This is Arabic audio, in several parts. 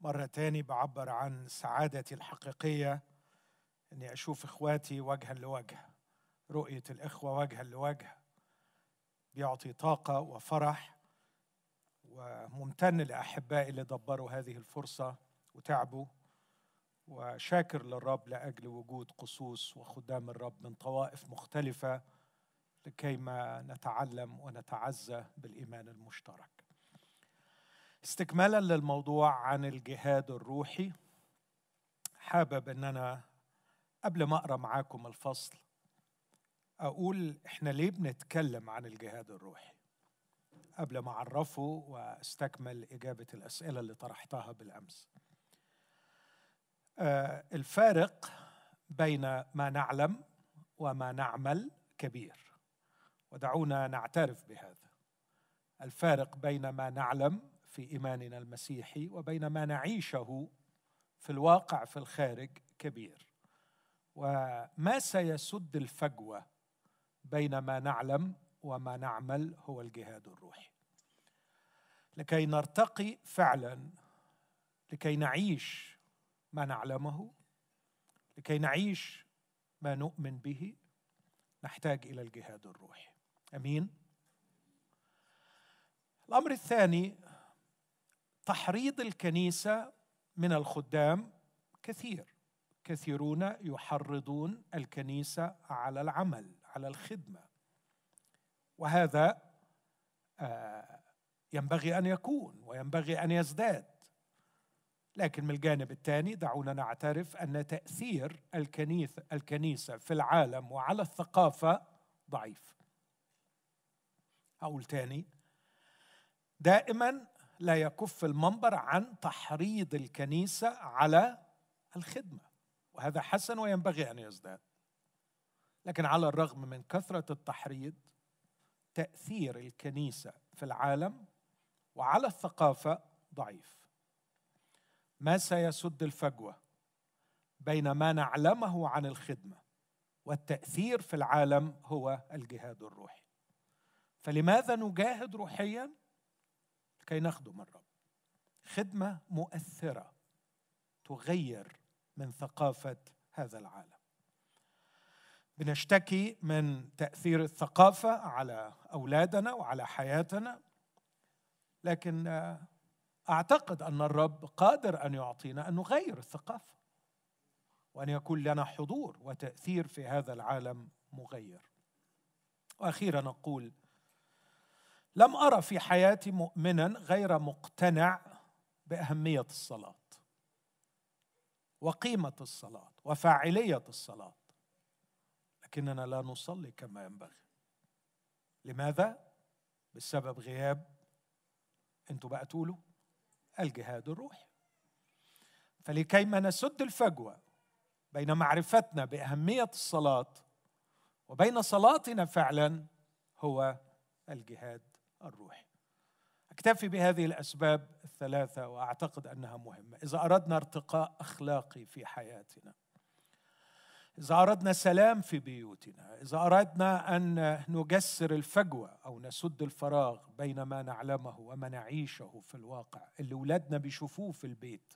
مرة تاني بعبر عن سعادتي الحقيقية أني أشوف إخواتي وجها لوجه رؤية الإخوة وجها لوجه بيعطي طاقة وفرح وممتن لأحبائي اللي دبروا هذه الفرصة وتعبوا وشاكر للرب لأجل وجود قصوص وخدام الرب من طوائف مختلفة لكيما نتعلم ونتعزى بالإيمان المشترك. استكمالا للموضوع عن الجهاد الروحي حابب إن أنا قبل ما أقرأ معاكم الفصل أقول إحنا ليه بنتكلم عن الجهاد الروحي؟ قبل ما أعرفه وأستكمل إجابة الأسئلة اللي طرحتها بالأمس. آه، الفارق بين ما نعلم وما نعمل كبير ودعونا نعترف بهذا. الفارق بين ما نعلم في إيماننا المسيحي وبين ما نعيشه في الواقع في الخارج كبير. وما سيسد الفجوة بين ما نعلم وما نعمل هو الجهاد الروحي. لكي نرتقي فعلا لكي نعيش ما نعلمه لكي نعيش ما نؤمن به نحتاج إلى الجهاد الروحي. أمين؟ الأمر الثاني تحريض الكنيسة من الخدام كثير. كثيرون يحرضون الكنيسة على العمل على الخدمة. وهذا آه، ينبغي أن يكون وينبغي أن يزداد. لكن من الجانب الثاني دعونا نعترف أن تأثير الكنيسه الكنيسة في العالم وعلى الثقافة ضعيف. أقول تاني دائما لا يكف المنبر عن تحريض الكنيسة على الخدمة. وهذا حسن وينبغي أن يزداد. لكن على الرغم من كثرة التحريض تأثير الكنيسة في العالم وعلى الثقافة ضعيف. ما سيسد الفجوة بين ما نعلمه عن الخدمة والتأثير في العالم هو الجهاد الروحي. فلماذا نجاهد روحيا؟ لكي نخدم الرب خدمة مؤثرة تغير من ثقافة هذا العالم. بنشتكي من تأثير الثقافة على أولادنا وعلى حياتنا لكن أعتقد أن الرب قادر أن يعطينا أن نغير الثقافة وأن يكون لنا حضور وتأثير في هذا العالم مغير. وأخيرا أقول لم أرى في حياتي مؤمنا غير مقتنع بأهمية الصلاة وقيمة الصلاة وفاعلية الصلاة. لكننا لا نصلي كما ينبغي. لماذا؟ بسبب غياب أنتوا بقى تقولوا الجهاد الروحي. فلكي ما نسد الفجوة بين معرفتنا بأهمية الصلاة وبين صلاتنا فعلا هو الجهاد الروحي. أكتفي بهذه الأسباب الثلاثة وأعتقد أنها مهمة. إذا أردنا ارتقاء أخلاقي في حياتنا إذا أردنا سلام في بيوتنا إذا أردنا أن نجسر الفجوة أو نسد الفراغ بين ما نعلمه وما نعيشه في الواقع اللي ولادنا بيشوفوه في البيت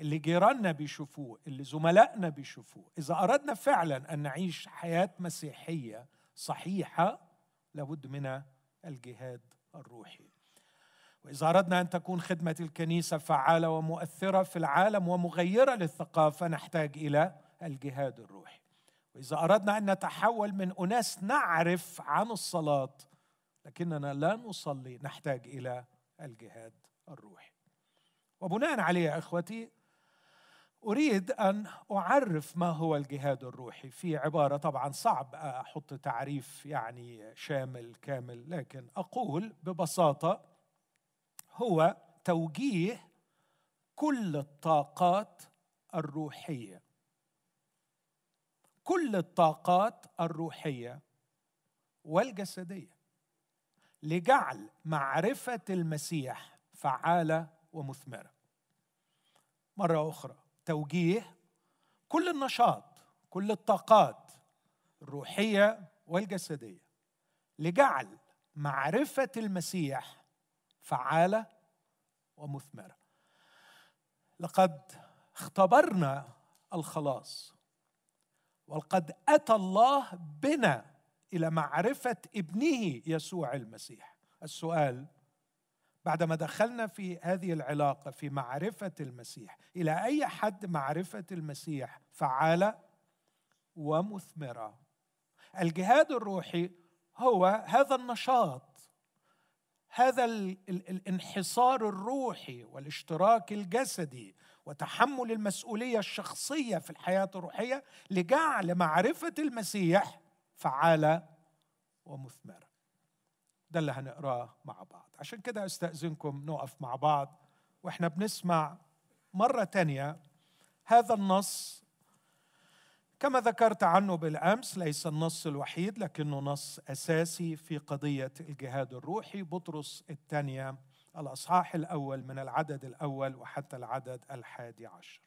اللي جيراننا بيشوفوه اللي زملائنا بيشوفوه إذا أردنا فعلا أن نعيش حياة مسيحية صحيحة لابد من الجهاد الروحي. وإذا أردنا أن تكون خدمة الكنيسة فعالة ومؤثرة في العالم ومغيرة للثقافة نحتاج إلى الجهاد الروحي. وإذا أردنا أن نتحول من أناس نعرف عن الصلاة لكننا لا نصلي نحتاج إلى الجهاد الروحي. وبناء عليه يا إخوتي أريد أن أعرف ما هو الجهاد الروحي. في عبارة طبعا صعب أحط تعريف يعني شامل كامل لكن أقول ببساطة هو توجيه كل الطاقات الروحية. كل الطاقات الروحية والجسدية لجعل معرفة المسيح فعالة ومثمرة. مرة أخرى توجيه كل النشاط كل الطاقات الروحية والجسدية لجعل معرفة المسيح فعالة ومثمرة. لقد اختبرنا الخلاص وقد أتى الله بنا إلى معرفة ابنه يسوع المسيح. السؤال بعدما دخلنا في هذه العلاقة في معرفة المسيح. إلى أي حد معرفة المسيح فعالة ومثمرة؟ الجهاد الروحي هو هذا النشاط هذا الانحصار الروحي والاشتراك الجسدي وتحمل المسؤولية الشخصية في الحياة الروحية لجعل معرفة المسيح فعالة ومثمرة. ده اللي هنقراه مع بعض. عشان كده أستأذنكم نقف مع بعض وإحنا بنسمع مرة تانية هذا النص. كما ذكرت عنه بالأمس ليس النص الوحيد لكنه نص أساسي في قضية الجهاد الروحي. بطرس الثانية الأصحاح الأول من العدد الأول وحتى العدد الحادي عشر.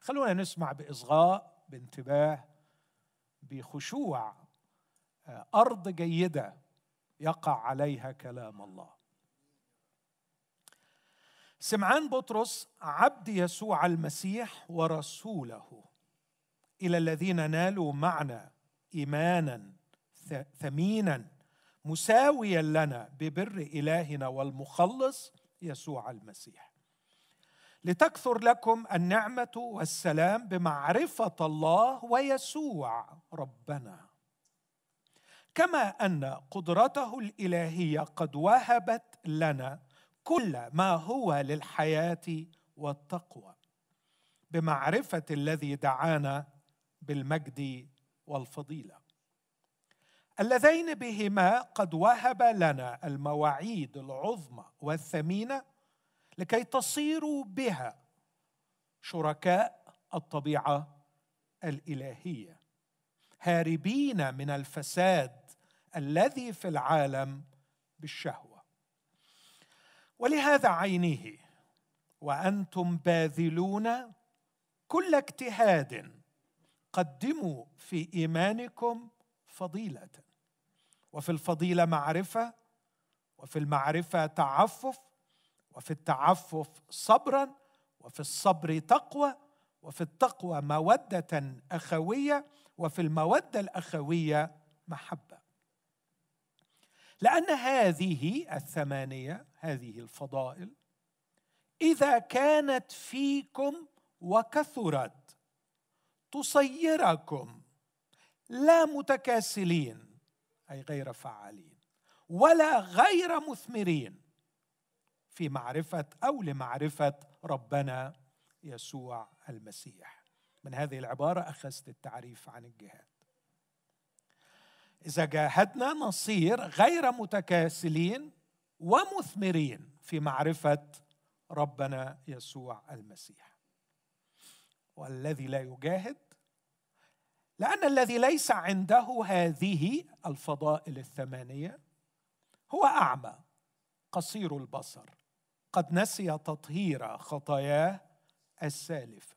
خلونا نسمع بإصغاء بانتباه بخشوع آه، أرض جيدة يقع عليها كلام الله. سمعان بطرس عبد يسوع المسيح ورسوله إلى الذين نالوا معنا إيمانا ثمينا مساويا لنا ببر إلهنا والمخلص يسوع المسيح. لتكثر لكم النعمة والسلام بمعرفة الله ويسوع ربنا. كما أن قدرته الإلهية قد وهبت لنا كل ما هو للحياة والتقوى. بمعرفة الذي دعانا بالمجد والفضيلة. اللذين بهما قد وهب لنا المواعيد العظمى والثمينة لكي تصيروا بها شركاء الطبيعة الإلهية هاربين من الفساد الذي في العالم بالشهوة. ولهذا عينه وأنتم باذلون كل اجتهاد قدموا في إيمانكم فضيلة. وفي الفضيلة معرفة وفي المعرفة تعفف وفي التعفف صبرا وفي الصبر تقوى وفي التقوى مودة أخوية وفي المودة الأخوية محبة. لأن هذه الثمانية هذه الفضائل إذا كانت فيكم وكثرت تصيركم لا متكاسلين أي غير فعالين ولا غير مثمرين في معرفة أو لمعرفة ربنا يسوع المسيح. من هذه العبارة أخذت التعريف عن الجهاد. إذا جاهدنا نصير غير متكاسلين ومثمرين في معرفة ربنا يسوع المسيح. والذي لا يجاهد لأن الذي ليس عنده هذه الفضائل الثمانية هو أعمى قصير البصر قد نسي تطهير خطاياه السالفه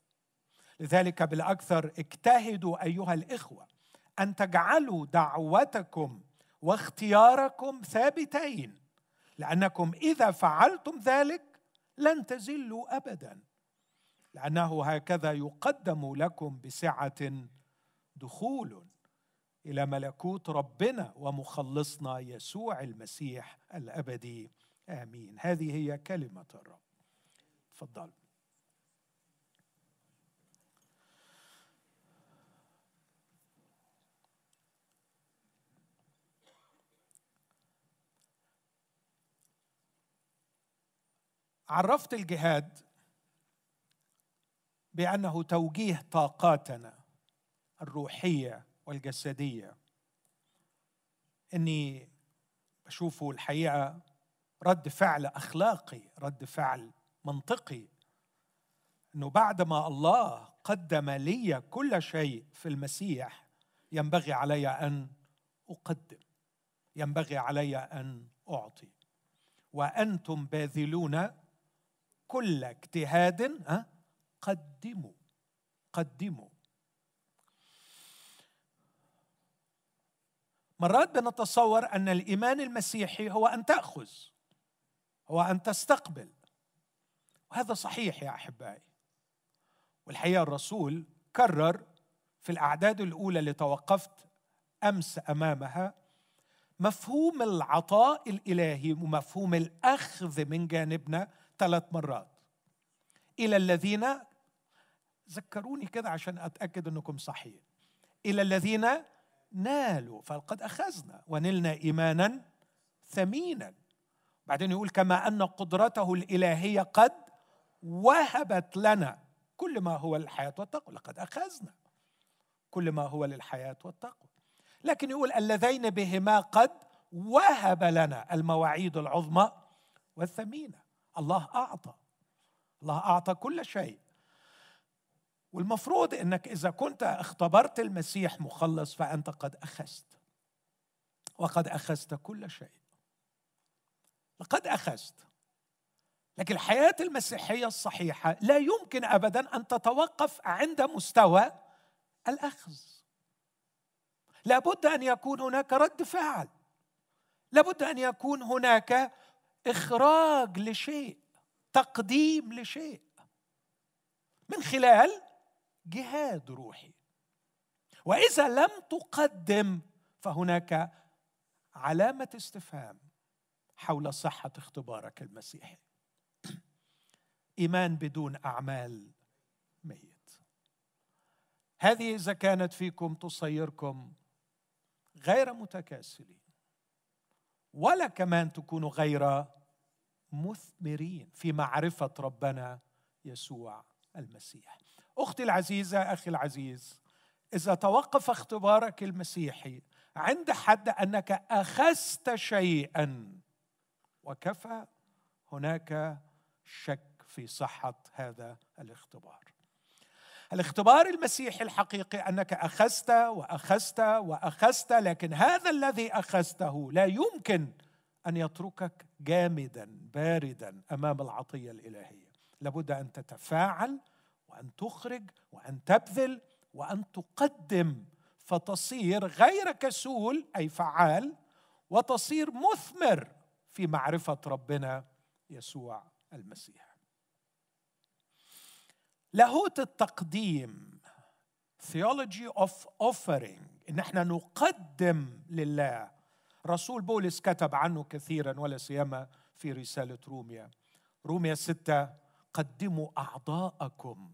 لذلك بالأكثر اجتهدوا أيها الإخوة أن تجعلوا دعوتكم واختياركم ثابتين لأنكم إذا فعلتم ذلك لن تزلوا ابدا. لأنه هكذا يقدم لكم بسعة دخول إلى ملكوت ربنا ومخلصنا يسوع المسيح الأبدي. آمين. هذه هي كلمة الرب. تفضل. عرفت الجهاد بأنه توجيه طاقاتنا الروحية والجسدية. إني بشوفه الحقيقة رد فعل أخلاقي رد فعل منطقي. إنه بعدما الله قدم لي كل شيء في المسيح ينبغي علي أن أقدم ينبغي علي أن أعطي. وأنتم باذلون كل اجتهاد قدموا قدموا. مرات بنتصور أن الإيمان المسيحي هو أن تأخذ هو أن تستقبل. وهذا صحيح يا أحبائي. والحقيقة الرسول كرر في الأعداد الأولى اللي توقفت أمس أمامها مفهوم العطاء الإلهي ومفهوم الأخذ من جانبنا ثلاث مرات. إلى الذين ذكروني كده عشان أتأكد إنكم صحيح. إلى الذين نالوا فقد أخذنا ونلنا ايمانا ثمينا. بعدين يقول كما أن قدرته الإلهية قد وهبت لنا. كل ما هو للحياة والتقوى لقد أخذنا. كل ما هو للحياة والتقوى. لكن يقول اللذين بهما قد وهب لنا المواعيد العظمى والثمينة. الله أعطى. الله أعطى كل شيء. والمفروض إنك إذا كنت اختبرت المسيح مخلص فأنت قد أخذت. وقد أخذت كل شيء. لقد أخذت. لكن الحياة المسيحية الصحيحة لا يمكن ابدا أن تتوقف عند مستوى الأخذ. لابد أن يكون هناك رد فعل. لابد أن يكون هناك إخراج لشيء تقديم لشيء. من خلال جهاد روحي. وإذا لم تقدم فهناك علامة استفهام حول صحة اختبارك المسيحي. إيمان بدون أعمال ميت. هذه إذا كانت فيكم تصيركم غير متكاسلين. ولا كمان تكونوا غير مثمرين في معرفة ربنا يسوع المسيح. أختي العزيزة أخي العزيز إذا توقف اختبارك المسيحي عند حد أنك أخذت شيئا وكفى هناك شك في صحة هذا الاختبار. الاختبار المسيحي الحقيقي أنك أخذت وأخذت وأخذت لكن هذا الذي أخذته لا يمكن أن يتركك جامدا باردا أمام العطية الإلهية. لابد أن تتفاعل وأن تخرج وأن تبذل وأن تقدم فتصير غير كسول أي فعال وتصير مثمر في معرفة ربنا يسوع المسيح. لاهوت التقديم theology of offering إن إحنا نقدم لله. رسول بولس كتب عنه كثيرا ولا سيما في رسالة روميا. روميا ستة قدموا أعضاءكم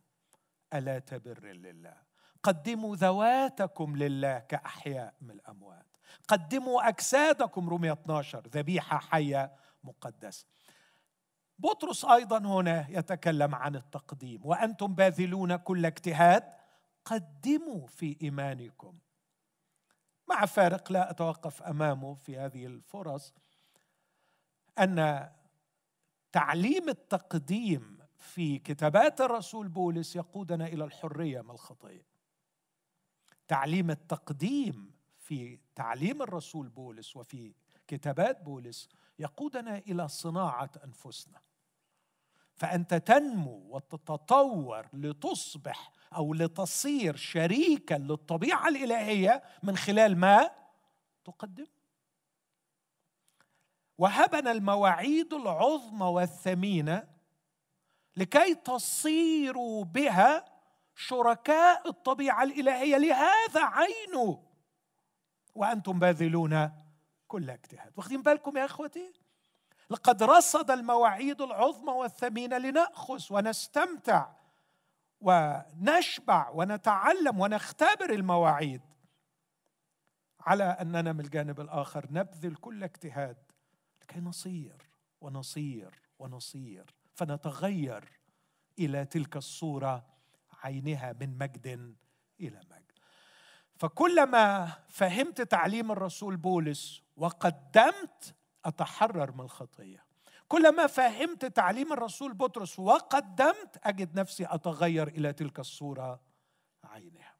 ألا تبر لله. قدموا ذواتكم لله كأحياء من الأموات. قدموا أجسادكم روميا 12 ذبيحة حية مقدسه بطرس أيضا هنا يتكلم عن التقديم. وأنتم باذلون كل اجتهاد قدموا في إيمانكم. مع فارق لا أتوقف أمامه في هذه الفرص أن تعليم التقديم في كتابات الرسول بولس يقودنا إلى الحرية من الخطيه تعليم التقديم في تعليم الرسول بولس وفي كتابات بولس يقودنا إلى صناعة أنفسنا. فأنت تنمو وتتطور لتصبح أو لتصير شريكا للطبيعة الإلهية من خلال ما تقدم. وهبنا المواعيد العظمى والثمينة لكي تصيروا بها شركاء الطبيعة الإلهية. لهذا عينه وأنتم باذلون كل اجتهاد. واخدين بالكم يا إخوتي؟ لقد رصد المواعيد العظمى والثمينه لنأخذ ونستمتع ونشبع ونتعلم ونختبر المواعيد. على أننا من الجانب الآخر نبذل كل اجتهاد لكي نصير ونصير ونصير فنتغير إلى تلك الصورة عينها من مجد إلى مجد. فكلما فهمت تعليم الرسول بولس وقدمت أتحرر من الخطية. كلما فهمت تعليم الرسول بطرس وقدمت أجد نفسي أتغير إلى تلك الصورة عينها.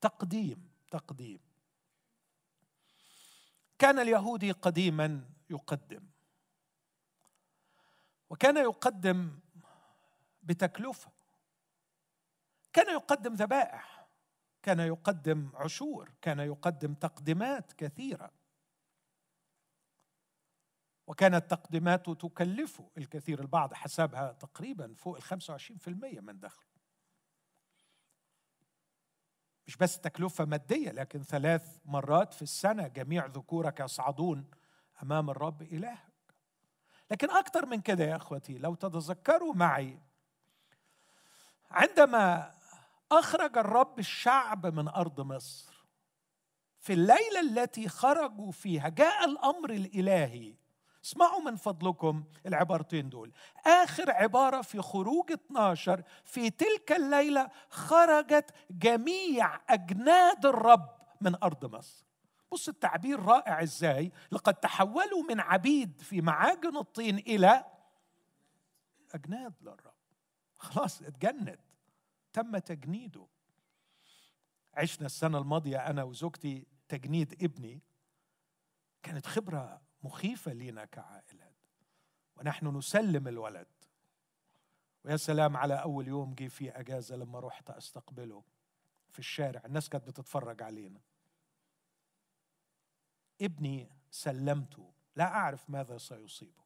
تقديم تقديم. كان اليهودي قديما يقدم. وكان يقدم بتكلفة. كان يقدم ذبائح. كان يقدم عشور. كان يقدم تقديمات كثيرة. وكانت تقديماته تكلفه الكثير البعض حسبها تقريبا فوق ال 25% من دخله مش بس تكلفة مادية لكن ثلاث مرات في السنة جميع ذكورك يصعدون أمام الرب إلهك. لكن أكثر من كده يا أخوتي لو تتذكروا معي عندما أخرج الرب الشعب من أرض مصر في الليلة التي خرجوا فيها جاء الأمر الإلهي اسمعوا من فضلكم العبارتين دول. آخر عبارة في خروج 12 في تلك الليلة خرجت جميع أجناد الرب من أرض مصر. بص التعبير رائع. إزاي؟ لقد تحولوا من عبيد في معاجن الطين إلى أجناد للرب. خلاص اتجند. تم تجنيده. عشنا السنة الماضية أنا وزوجتي تجنيد ابني. كانت خبرة مخيفة لينا كعائلات. ونحن نسلم الولد. ويا سلام على أول يوم جه فيه أجازة لما رحت أستقبله في الشارع. الناس كانت بتتفرج علينا. ابني سلمته. لا أعرف ماذا سيصيبه.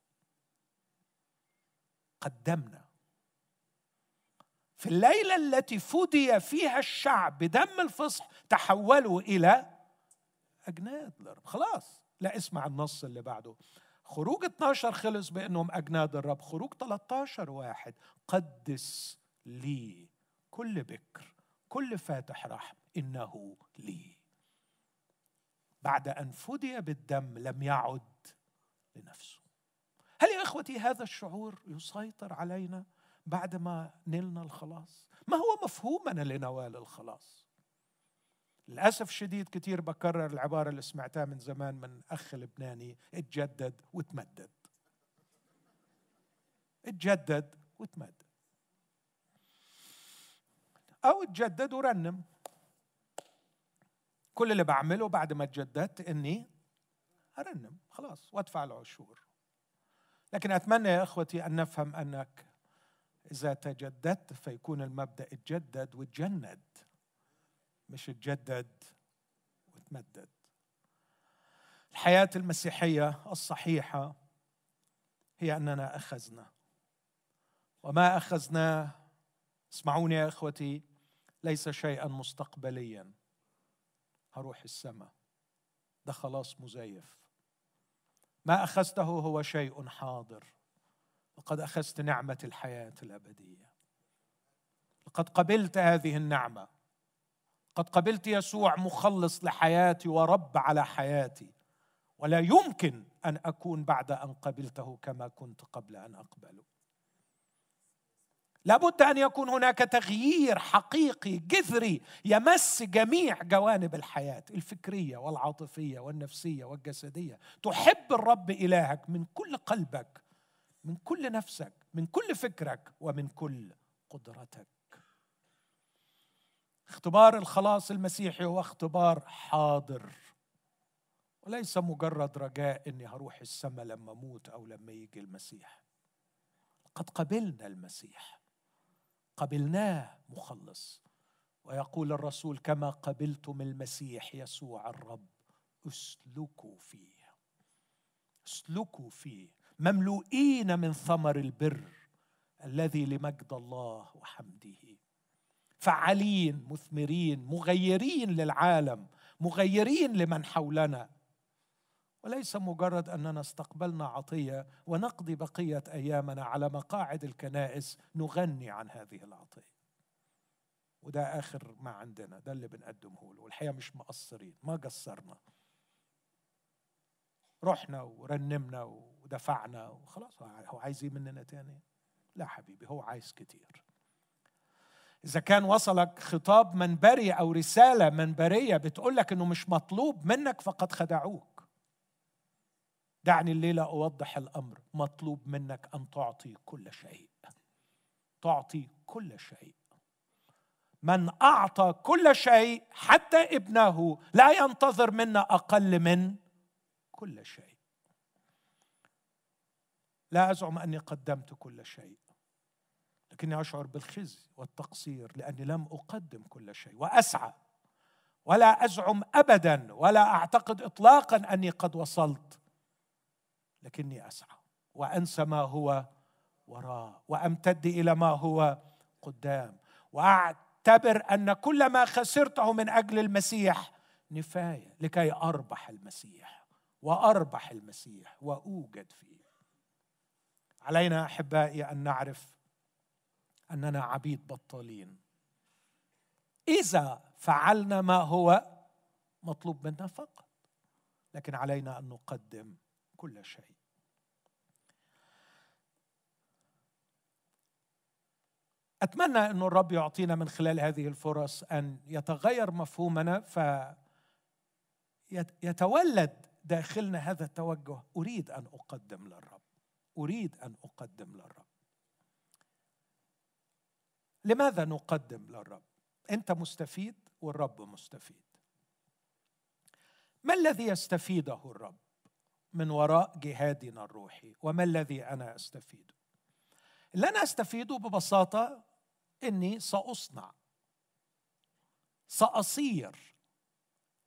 قدمنا. في الليلة التي فدي فيها الشعب بدم الفصح تحولوا إلى أجناد للرب خلاص. لا اسمع النص اللي بعده. خروج 12 خلص بأنهم أجناد الرب. خروج 13 واحد. قدس لي كل بكر كل فاتح رحم. إنه لي. بعد أن فدي بالدم لم يعد لنفسه. هل يا إخوتي هذا الشعور يسيطر علينا بعد ما نلنا الخلاص؟ ما هو مفهومنا لنوال الخلاص؟ للأسف الشديد كثير بكرر العبارة اللي سمعتها من زمان من أخ لبناني اتجدد وتمدد. اتجدد وتمدد. أو اتجدد ورنم. كل اللي بعمله بعد ما تجددت إني أرنم خلاص وأدفع العشور لكن أتمنى يا إخوتي أن نفهم أنك إذا تجددت فيكون المبدأ اتجدد وتجند. مش اتجدد وتمدد. الحياة المسيحية الصحيحة هي أننا أخذنا. وما اخذناه اسمعوني يا إخوتي ليس شيئا مستقبليا. هروح السماء. ده خلاص مزيف. ما أخذته هو شيء حاضر. وقد أخذت نعمة الحياة الأبدية. لقد قبلت هذه النعمة. قد قبلت يسوع مخلص لحياتي ورب على حياتي. ولا يمكن أن أكون بعد أن قبلته كما كنت قبل أن أقبله. لابد أن يكون هناك تغيير حقيقي جذري يمس جميع جوانب الحياة الفكرية والعاطفية والنفسية والجسدية. تحب الرب إلهك من كل قلبك من كل نفسك من كل فكرك ومن كل قدرتك. اختبار الخلاص المسيحي هو اختبار حاضر. وليس مجرد رجاء إني هروح السماء لما أموت أو لما يجي المسيح. قد قبلنا المسيح. قبلناه مخلص. ويقول الرسول كما قبلتم المسيح يسوع الرب اسلكوا فيه. اسلكوا فيه. مملوئين من ثمر البر الذي لمجد الله وحمده. فعالين مثمرين مغيرين للعالم مغيرين لمن حولنا. وليس مجرد أننا استقبلنا عطية ونقضي بقية أيامنا على مقاعد الكنائس نغني عن هذه العطية. وده آخر ما عندنا ده اللي بنقدمه له. والحقيقة مش مقصرين ما قصرنا. رحنا ورنمنا ودفعنا وخلاص هو عايز إيه مننا تاني؟ لا حبيبي هو عايز كتير. إذا كان وصلك خطاب منبري أو رسالة منبرية بتقول لك إنه مش مطلوب منك فقد خدعوك. دعني الليلة أوضح الأمر. مطلوب منك أن تعطي كل شيء. تعطي كل شيء. من أعطى كل شيء حتى ابنه لا ينتظر منا أقل من كل شيء. لا أزعم أني قدمت كل شيء. لكني أشعر بالخزي والتقصير لأني لم أقدم كل شيء وأسعى ولا أزعم ابدا ولا أعتقد اطلاقا أني قد وصلت لكني أسعى وأنسى ما هو وراء وأمتد إلى ما هو قدام اعتبر أن كل ما خسرته من أجل المسيح نفاية لكي أربح المسيح وأربح المسيح وأوجد فيه. علينا أحبائي أن نعرف أننا عبيد بطالين. إذا فعلنا ما هو مطلوب منا فقط لكن علينا أن نقدم كل شيء. أتمنى أن الرب يعطينا من خلال هذه الفرص أن يتغير مفهومنا ف يتولد داخلنا هذا التوجه. أريد أن أقدم للرب. أريد أن أقدم للرب. لماذا نقدم للرب؟ أنت مستفيد والرب مستفيد. ما الذي يستفيده الرب من وراء جهادنا الروحي؟ وما الذي أنا أستفيده؟ اللي أنا أستفيده ببساطة إني سأصنع سأصير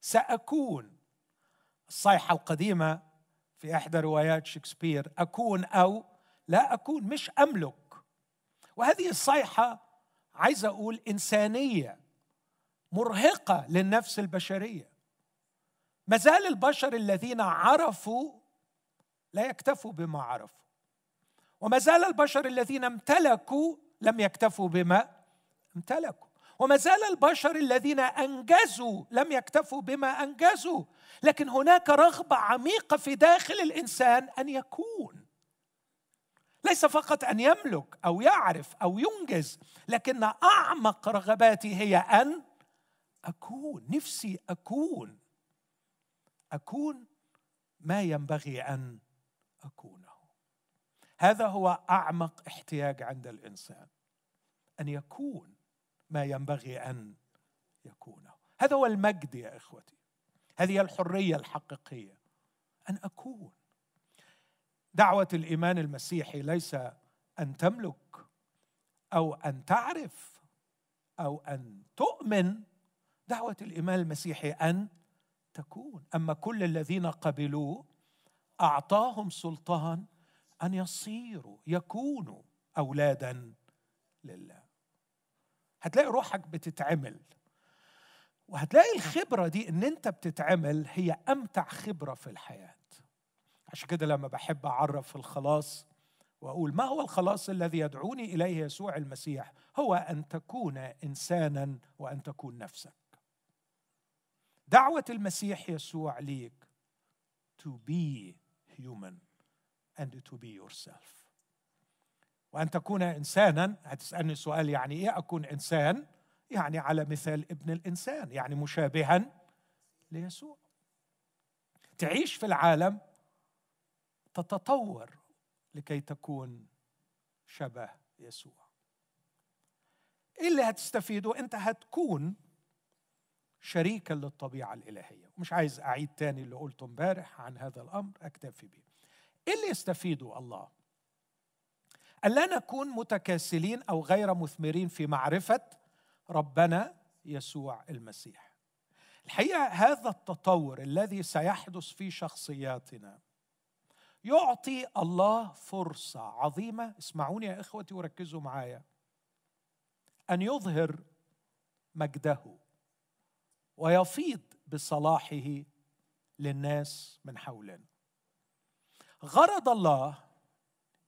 سأكون. الصيحة القديمة في إحدى روايات شكسبير أكون أو لا أكون مش أملك. وهذه الصيحة عايز أقول إنسانية مرهقة للنفس البشرية. ما زال البشر الذين عرفوا لا يكتفوا بما عرفوا. وما زال البشر الذين امتلكوا لم يكتفوا بما امتلكوا. وما زال البشر الذين أنجزوا لم يكتفوا بما أنجزوا. لكن هناك رغبة عميقة في داخل الإنسان أن يكون. ليس فقط أن يملك أو يعرف أو ينجز لكن أعمق رغباتي هي أن أكون نفسي أكون أكون ما ينبغي أن أكونه. هذا هو أعمق احتياج عند الإنسان أن يكون ما ينبغي أن يكونه. هذا هو المجد يا إخوتي. هذه الحرية الحقيقية أن أكون. دعوة الإيمان المسيحي ليس أن تملك أو أن تعرف أو أن تؤمن دعوة الإيمان المسيحي أن تكون. أما كل الذين قبلوه أعطاهم سلطان أن يصيروا يكونوا أولادا لله. هتلاقي روحك بتتعمل وهتلاقي الخبرة دي إن أنت بتتعمل هي أمتع خبرة في الحياة. عشان كده لما بحب أعرف الخلاص وأقول ما هو الخلاص الذي يدعوني إليه يسوع المسيح؟ هو أن تكون إنسانا وأن تكون نفسك. دعوة المسيح يسوع ليك. To be human and to be yourself. وأن تكون إنسانا هتسألني سؤال يعني إيه أكون إنسان؟ يعني على مثال ابن الإنسان يعني مشابها ليسوع. تعيش في العالم تتطور لكي تكون شبه يسوع. إيه اللي هتستفيده؟ أنت هتكون شريكا للطبيعة الإلهية. مش عايز أعيد تاني اللي قلته امبارح عن هذا الأمر أكتفي به إيه اللي يستفيده الله؟ الا نكون متكاسلين أو غير مثمرين في معرفة ربنا يسوع المسيح. الحقيقة هذا التطور الذي سيحدث في شخصياتنا يعطي الله فرصة عظيمة. اسمعوني يا إخوتي وركزوا معايا. أن يظهر مجده ويفيض بصلاحه للناس من حولنا غرض الله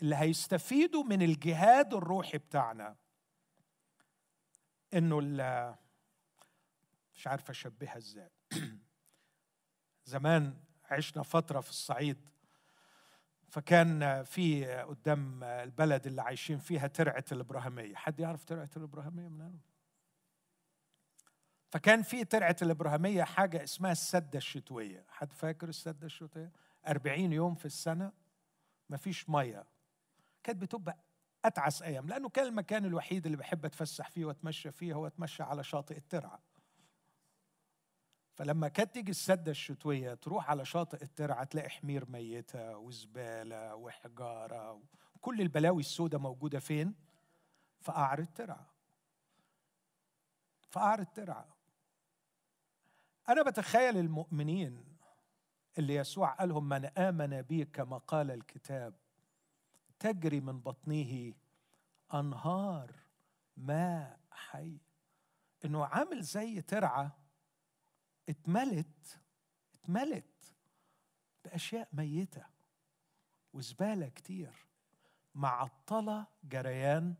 اللي هيستفيدوا من الجهاد الروحي بتاعنا إنه مش عارف أشبهها إزاي. زمان عشنا فترة في الصعيد. فكان في قدام البلد اللي عايشين فيها ترعة الإبراهيمية. حد يعرف ترعة الإبراهيمية من هنا؟ فكان في ترعة الإبراهيمية حاجة اسمها السدة الشتوية. حد فاكر السدة الشتوية؟ 40 يوم في السنة مفيش مية. كانت بتبقى أتعس أيام لأنه كان المكان الوحيد اللي بحب أتفسح فيه وأتمشى فيه هو أتمشى على شاطئ الترعة. فلما كانت تيجي السده الشتوية تروح على شاطئ الترعة تلاقي حمير ميتة وزبالة وحجارة وكل البلاوي السوداء موجودة فين؟ في قعر الترعة. في قعر الترعة. أنا بتخيل المؤمنين اللي يسوع قالهم من آمن بي كما قال الكتاب تجري من بطنه أنهار ماء حي. إنه عامل زي ترعة اتملت اتملت بأشياء ميتة وزبالة كتير معطلة جريان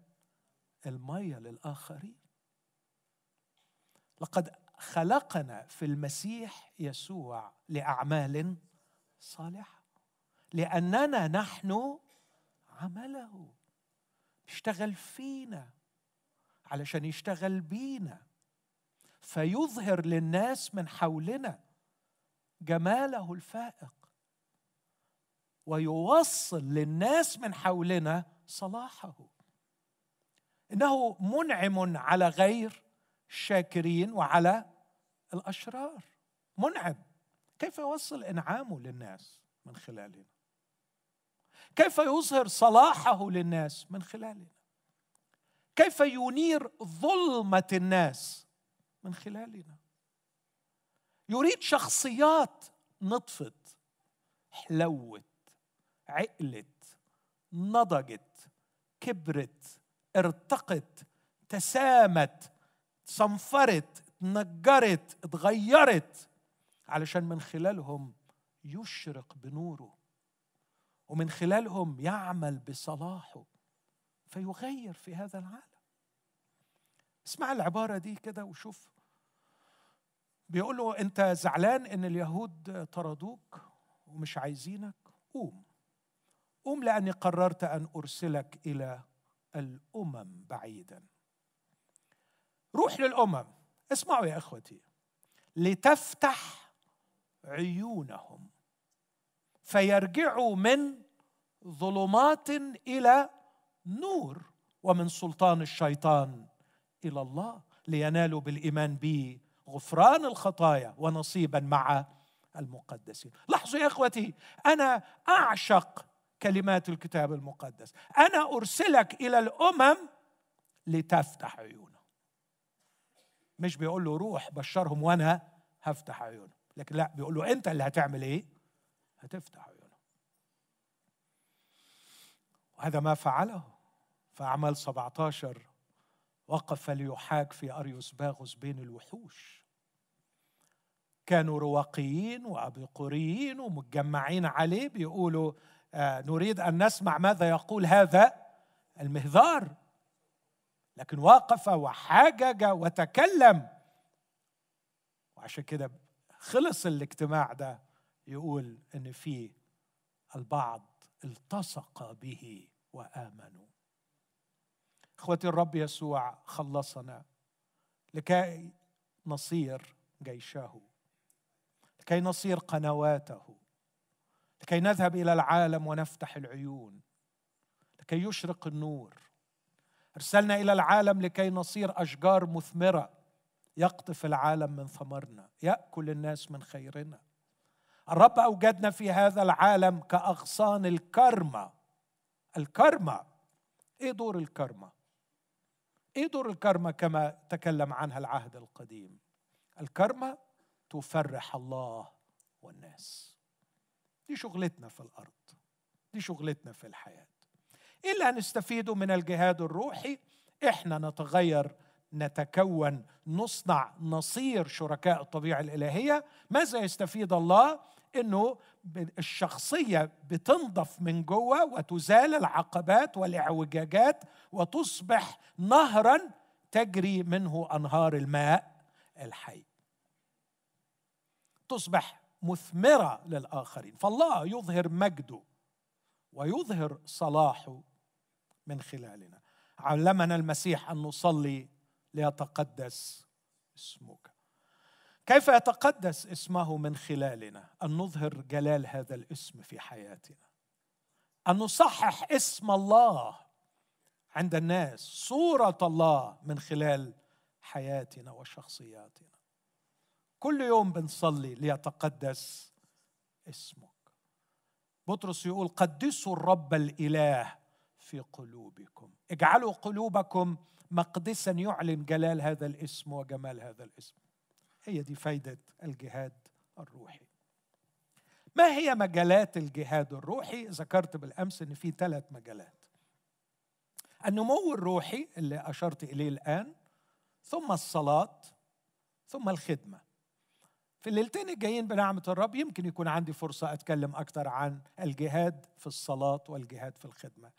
المية للآخرين. لقد خلقنا في المسيح يسوع لأعمال صالحة لأننا نحن عمله. بيشتغل فينا علشان يشتغل بينا. فيظهر للناس من حولنا جماله الفائق ويوصل للناس من حولنا صلاحه. إنه منعم على غير الشاكرين وعلى الأشرار. منعم. كيف يوصل إنعامه للناس من خلالنا؟ كيف يظهر صلاحه للناس من خلالنا؟ كيف ينير ظلمة الناس من خلالنا. يريد شخصيات نطفت حلوت عقلت نضجت كبرت ارتقت تسامت صنفرت نجرت اتغيرت علشان من خلالهم يشرق بنوره ومن خلالهم يعمل بصلاحه فيغير في هذا العالم. اسمع العبارة دي كده وشوف. بيقول له أنت زعلان إن اليهود طردوك ومش عايزينك قوم. قوم لأني قررت أن أرسلك إلى الأمم بعيدا. روح للأمم. اسمعوا يا إخوتي. لتفتح عيونهم. فيرجعوا من ظلمات إلى نور ومن سلطان الشيطان إلى الله لينالوا بالإيمان بي غفران الخطايا ونصيبا مع المقدسين. لاحظوا يا إخوتي أنا أعشق كلمات الكتاب المقدس. أنا أرسلك إلى الأمم لتفتح عيونهم مش بيقول له روح بشرهم وأنا هفتح عيونهم لكن لا بيقول له أنت اللي هتعمل إيه؟ هتفتح عيونهم وهذا ما فعله. في أعمال 17 وقف ليحاك في أريوس باغوس بين الوحوش. كانوا رواقيين وأبيقوريين ومتجمعين عليه بيقولوا آه نريد أن نسمع ماذا يقول هذا المهذار. لكن وقف وحاجج وتكلم. وعشان كده خلص الاجتماع ده يقول إن في البعض التصق به وآمنوا. اخوتي الرب يسوع خلصنا لكي نصير جيشه لكي نصير قنواته لكي نذهب إلى العالم ونفتح العيون لكي يشرق النور. أرسلنا إلى العالم لكي نصير أشجار مثمرة يقطف العالم من ثمرنا يأكل الناس من خيرنا. الرب أوجدنا في هذا العالم كأغصان الكرمة. الكرمة إيه دور الكرمة؟ إيه دور الكرمة كما تكلم عنها العهد القديم. الكرمة تفرح الله والناس. دي شغلتنا في الأرض. دي شغلتنا في الحياة. إيه اللي هنستفيده من الجهاد الروحي إحنا نتغير نتكون نصنع نصير شركاء الطبيعة الإلهية ماذا يستفيد الله؟ إنه الشخصية بتنضف من جوه وتزال العقبات والاعوجاجات وتصبح نهرا تجري منه أنهار الماء الحي. تصبح مثمرة للآخرين. فالله يظهر مجده ويظهر صلاحه من خلالنا. علمنا المسيح أن نصلي ليتقدس اسمك. كيف يتقدس اسمه من خلالنا؟ أن نظهر جلال هذا الاسم في حياتنا. أن نصحح اسم الله عند الناس صورة الله من خلال حياتنا وشخصياتنا. كل يوم بنصلي ليتقدس اسمك. بطرس يقول قدسوا الرب الإله في قلوبكم. اجعلوا قلوبكم مقدسا يعلن جلال هذا الاسم وجمال هذا الاسم. هي دي فايدة الجهاد الروحي. ما هي مجالات الجهاد الروحي؟ ذكرت بالأمس إن في ثلاث مجالات. النمو الروحي اللي أشرت إليه الآن ثم الصلاة ثم الخدمة. في الليلتين الجايين بنعمة الرب يمكن يكون عندي فرصة أتكلم أكثر عن الجهاد في الصلاة والجهاد في الخدمة.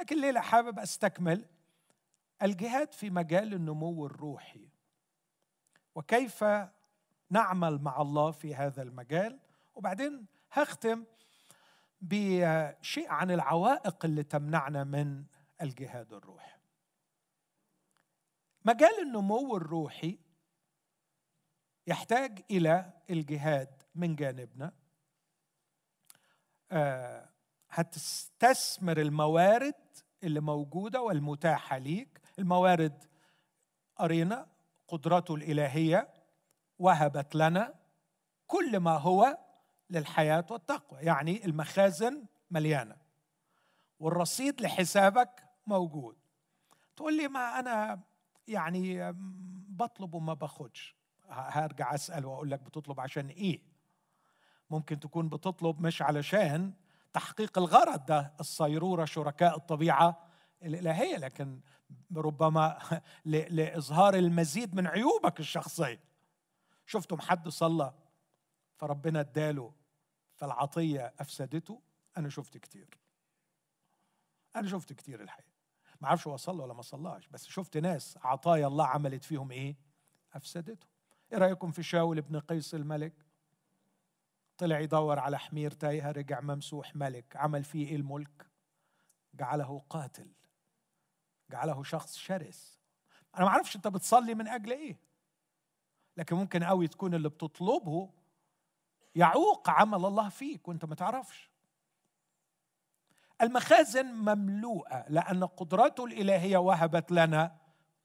لكن الليلة حابب أستكمل الجهاد في مجال النمو الروحي. وكيف نعمل مع الله في هذا المجال؟ وبعدين هختم بشيء عن العوائق اللي تمنعنا من الجهاد الروحي. مجال النمو الروحي يحتاج إلى الجهاد من جانبنا. آه، هتستثمر الموارد اللي موجودة والمتاحة ليك. الموارد قرينا قدرته الإلهية وهبت لنا كل ما هو للحياة والتقوى يعني المخازن مليانة. والرصيد لحسابك موجود. تقول لي ما أنا يعني بطلب وما باخدش. هرجع أسأل وأقول لك بتطلب عشان إيه؟ ممكن تكون بتطلب مش علشان تحقيق الغرض ده الصيرورة شركاء الطبيعة الالهيه لكن ربما لإظهار المزيد من عيوبك الشخصية. شفتم حد صلى فربنا اداله فالعطية أفسدته؟ أنا شفت كتير. أنا شفت كتير الحقيقة. ما أعرفش هو صلى ولا ما صلاش بس شفت ناس عطايا الله عملت فيهم إيه؟ أفسدته. إيه رأيكم في شاول ابن قيس الملك؟ طلع يدور على حمير تايهة رجع ممسوح ملك عمل فيه إيه الملك؟ جعله قاتل. جعله شخص شرس. أنا ما أعرفش أنت بتصلي من أجل إيه. لكن ممكن قوي تكون اللي بتطلبه يعوق عمل الله فيك وأنت ما تعرفش. المخازن مملوءة لأن قدرته الإلهية وهبت لنا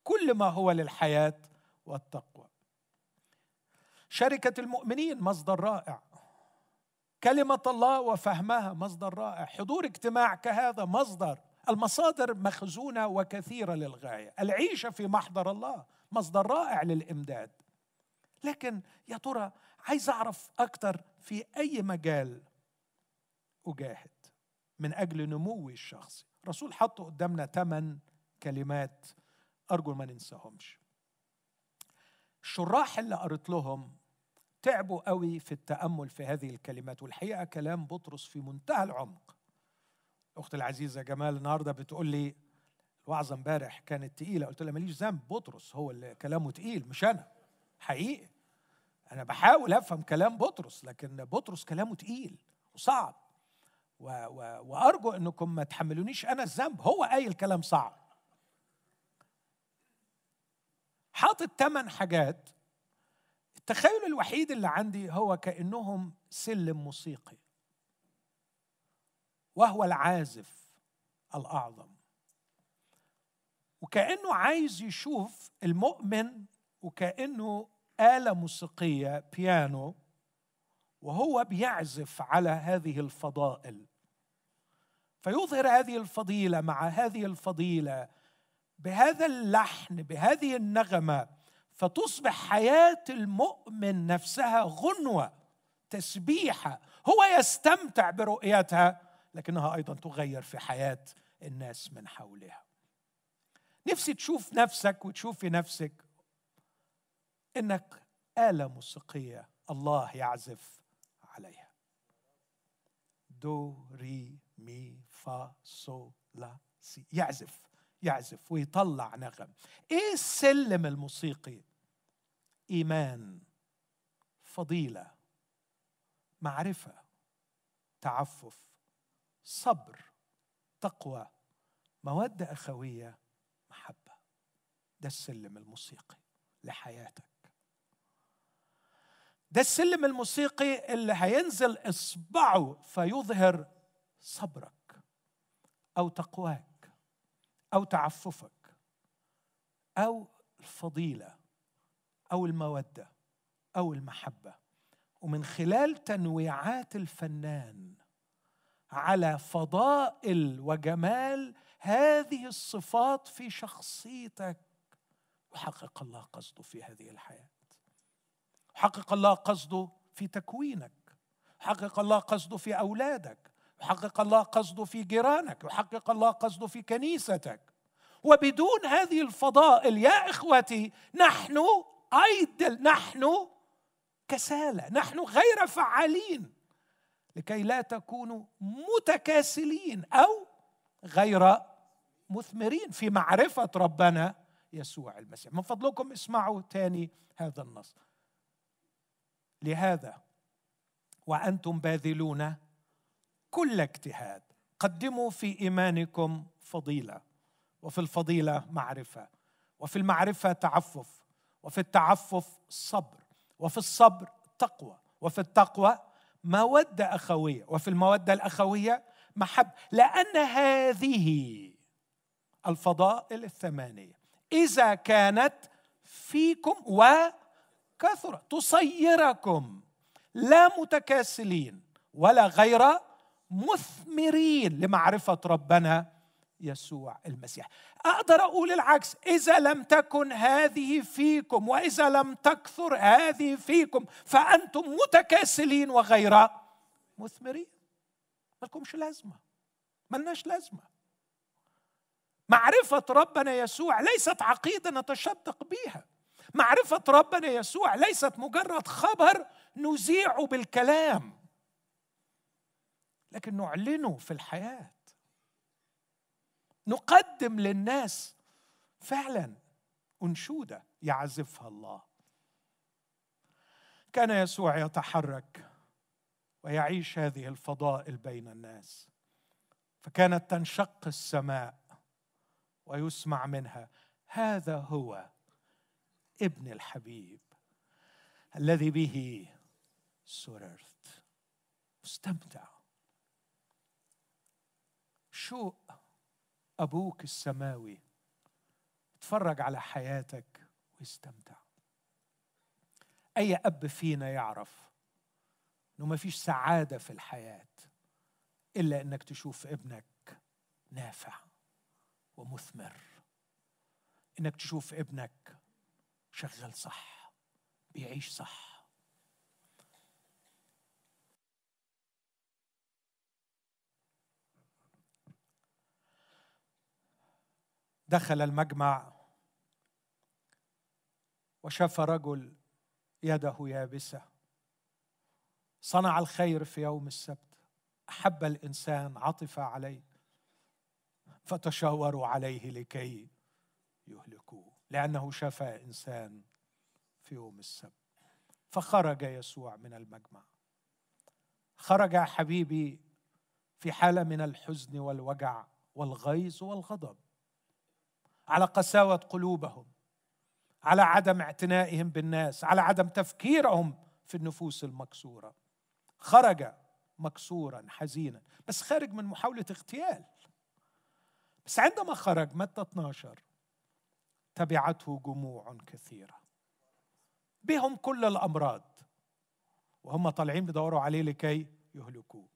كل ما هو للحياة والتقوى. شركة المؤمنين مصدر رائع. كلمة الله وفهمها مصدر رائع. حضور اجتماع كهذا مصدر المصادر مخزونة وكثيرة للغاية. العيشة في محضر الله مصدر رائع للإمداد. لكن يا ترى عايز أعرف أكتر في أي مجال أجاهد من أجل نموي الشخصي الرسول حط قدامنا ثمان كلمات أرجو ما ننساهمش. الشراح اللي قريت لهم تعبوا قوي في التأمل في هذه الكلمات والحقيقة كلام بطرس في منتهى العمق. أختي العزيزة جمال النهارده بتقول لي الوعظة امبارح كانت تقيلة. قلت لها ماليش ذنب بطرس هو اللي كلامه تقيل مش أنا. حقيقي. أنا بحاول أفهم كلام بطرس لكن بطرس كلامه تقيل وصعب. و و وأرجو إنكم ما تحملونيش أنا الذنب هو قايل كلام صعب. حاطط ثمان حاجات. التخيل الوحيد اللي عندي هو كأنهم سلم موسيقي. وهو العازف الأعظم. وكأنه عايز يشوف المؤمن وكأنه آلة موسيقية بيانو وهو بيعزف على هذه الفضائل. فيظهر هذه الفضيلة مع هذه الفضيلة بهذا اللحن بهذه النغمة فتصبح حياة المؤمن نفسها غنوة تسبيحة. هو يستمتع برؤيتها. لكنها أيضا تغير في حياة الناس من حولها. نفسي تشوف نفسك وتشوفي نفسك إنك آلة موسيقية الله يعزف عليها. دو ري مي فا صو لا سي. يعزف يعزف ويطلع نغم. إيه السلم الموسيقي؟ إيمان فضيلة معرفة تعفف. صبر تقوى موده أخوية محبة. ده السلم الموسيقي لحياتك. ده السلم الموسيقي اللي هينزل إصبعه فيظهر صبرك أو تقواك أو تعففك أو الفضيلة أو المودة أو المحبة. ومن خلال تنويعات الفنان على فضائل وجمال هذه الصفات في شخصيتك. يحقق الله قصده في هذه الحياة. حقق الله قصده في تكوينك. حقق الله قصده في أولادك. يحقق الله قصده في جيرانك. يحقق الله قصده في كنيستك. وبدون هذه الفضائل يا إخوتي نحن أيدل نحن كسالى نحن غير فعالين. لكي لا تكونوا متكاسلين أو غير مثمرين في معرفة ربنا يسوع المسيح. من فضلكم اسمعوا تاني هذا النص. لهذا وأنتم باذلون كل اجتهاد. قدموا في إيمانكم فضيلة وفي الفضيلة معرفة وفي المعرفة تعفف وفي التعفف صبر وفي الصبر تقوى وفي التقوى مودة أخوية وفي المودة الأخوية محب لأن هذه الفضائل الثمانية إذا كانت فيكم وكثرة تصيركم لا متكاسلين ولا غير مثمرين لمعرفة ربنا يسوع المسيح. أقدر أقول العكس. إذا لم تكن هذه فيكم وإذا لم تكثر هذه فيكم فأنتم متكاسلين وغير مثمرين. مالكمش لازمة. ملناش لازمة. معرفة ربنا يسوع ليست عقيدة نتشدق بها معرفة ربنا يسوع ليست مجرد خبر نذيعه بالكلام لكن نعلنه في الحياة. نقدم للناس فعلا. أنشودة يعزفها الله. كان يسوع يتحرك ويعيش هذه الفضائل بين الناس. فكانت تنشق السماء ويسمع منها. هذا هو ابن الحبيب الذي به سررت استمتع شوق أبوك السماوي اتفرج على حياتك واستمتع. أي أب فينا يعرف إنه ما فيش سعادة في الحياة إلا إنك تشوف ابنك نافع ومثمر إنك تشوف ابنك شغال صح بيعيش صح. دخل المجمع وشاف رجل يده يابسة. صنع الخير في يوم السبت. أحب الإنسان عطف عليه فتشاوروا عليه لكي يهلكوه لأنه شفى إنسان في يوم السبت. فخرج يسوع من المجمع. خرج حبيبي في حالة من الحزن والوجع والغيظ والغضب. على قساوة قلوبهم على عدم اعتنائهم بالناس على عدم تفكيرهم في النفوس المكسورة. خرج مكسورا حزينا بس خارج من محاولة اغتيال. بس عندما خرج متى 12 تبعته جموع كثيرة. بهم كل الأمراض وهم طالعين بيدوروا عليه لكي يهلكوه.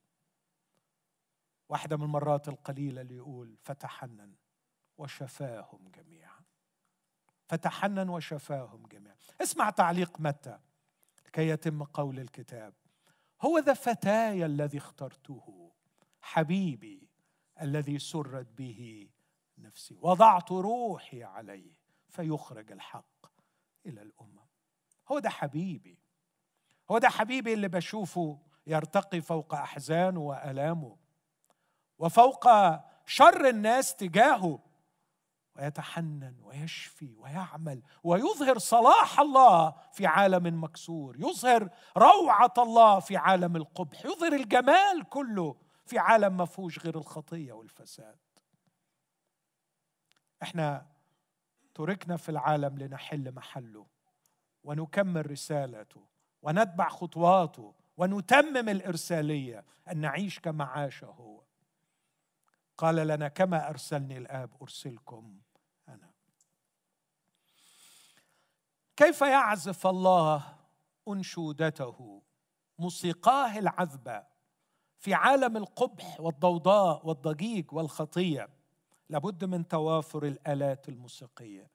واحدة من المرات القليلة اللي يقول فتحنن. وشفاهم جميعا. فتحنن وشفاهم جميعا. اسمع تعليق متى لكي يتم قول الكتاب. هو ذا فتاي الذي اخترته حبيبي الذي سرت به نفسي. وضعت روحي عليه فيخرج الحق إلى الأمم. هو ده حبيبي. هو ده حبيبي اللي بشوفه يرتقي فوق أحزانه وألامه. وفوق شر الناس تجاهه. ويتحنن ويشفي ويعمل ويظهر صلاح الله في عالم مكسور يظهر روعة الله في عالم القبح يظهر الجمال كله في عالم ما فيهوش غير الخطية والفساد. إحنا تركنا في العالم لنحل محله ونكمل رسالته ونتبع خطواته ونتمم الإرسالية أن نعيش كما عاش هو. قال لنا كما أرسلني الآب أرسلكم أنا كيف يعزف الله أنشودته؟ موسيقاه العذبة في عالم القبح والضوضاء والضجيج والخطية لابد من توافر الآلات الموسيقية.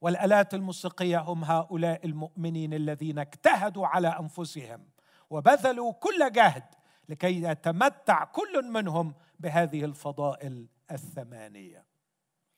والآلات الموسيقية هم هؤلاء المؤمنين الذين اجتهدوا على أنفسهم وبذلوا كل جهد لكي يتمتع كل منهم بهذه الفضائل الثمانية.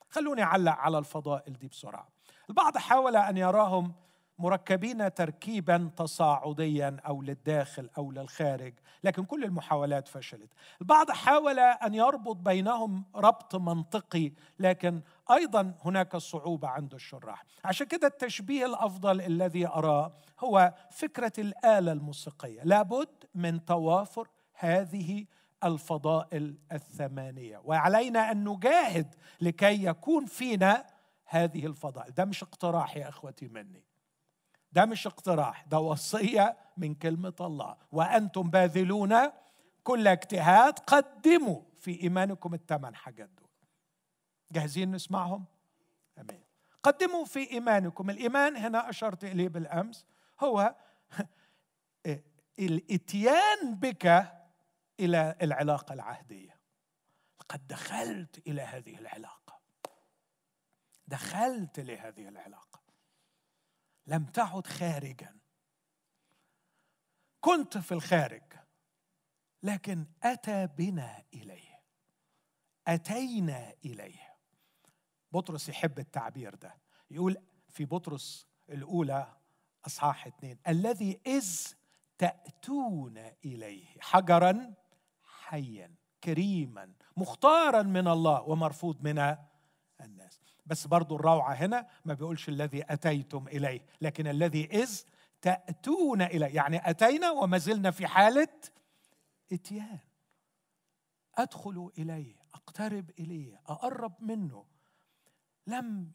خلوني أعلق على الفضائل دي بسرعة. البعض حاول أن يراهم مركبين تركيبا تصاعديا أو للداخل أو للخارج لكن كل المحاولات فشلت. البعض حاول أن يربط بينهم ربط منطقي لكن أيضا هناك صعوبة عند الشراح. عشان كده التشبيه الأفضل الذي أراه هو فكرة الآلة الموسيقية. لابد من توافر هذه الفضائل الثمانية وعلينا أن نجاهد لكي يكون فينا هذه الفضائل. ده مش اقتراح يا إخوتي مني. ده مش اقتراح ده وصية من كلمة الله. وأنتم باذلون كل اجتهاد قدموا في إيمانكم الثمان حاجات دول. جاهزين نسمعهم؟ امين قدموا في إيمانكم. الإيمان هنا أشرت إليه بالأمس هو الإتيان بك إلى العلاقة العهدية. قد دخلت إلى هذه العلاقة. دخلت لهذه العلاقة. لم تعد خارجا. كنت في الخارج لكن أتى بنا إليه. أتينا إليه. بطرس يحب التعبير ده. يقول في بطرس الأولى أصحاح اثنين الذي إذ تأتون إليه حجرا حيا كريما مختارا من الله ومرفوض من الناس. بس برضو الروعة هنا ما بيقولش الذي أتيتم إليه لكن الذي إذ تأتون إليه يعني أتينا وما زلنا في حالة إتيان. أدخل إليه أقترب إليه أقرب منه. لم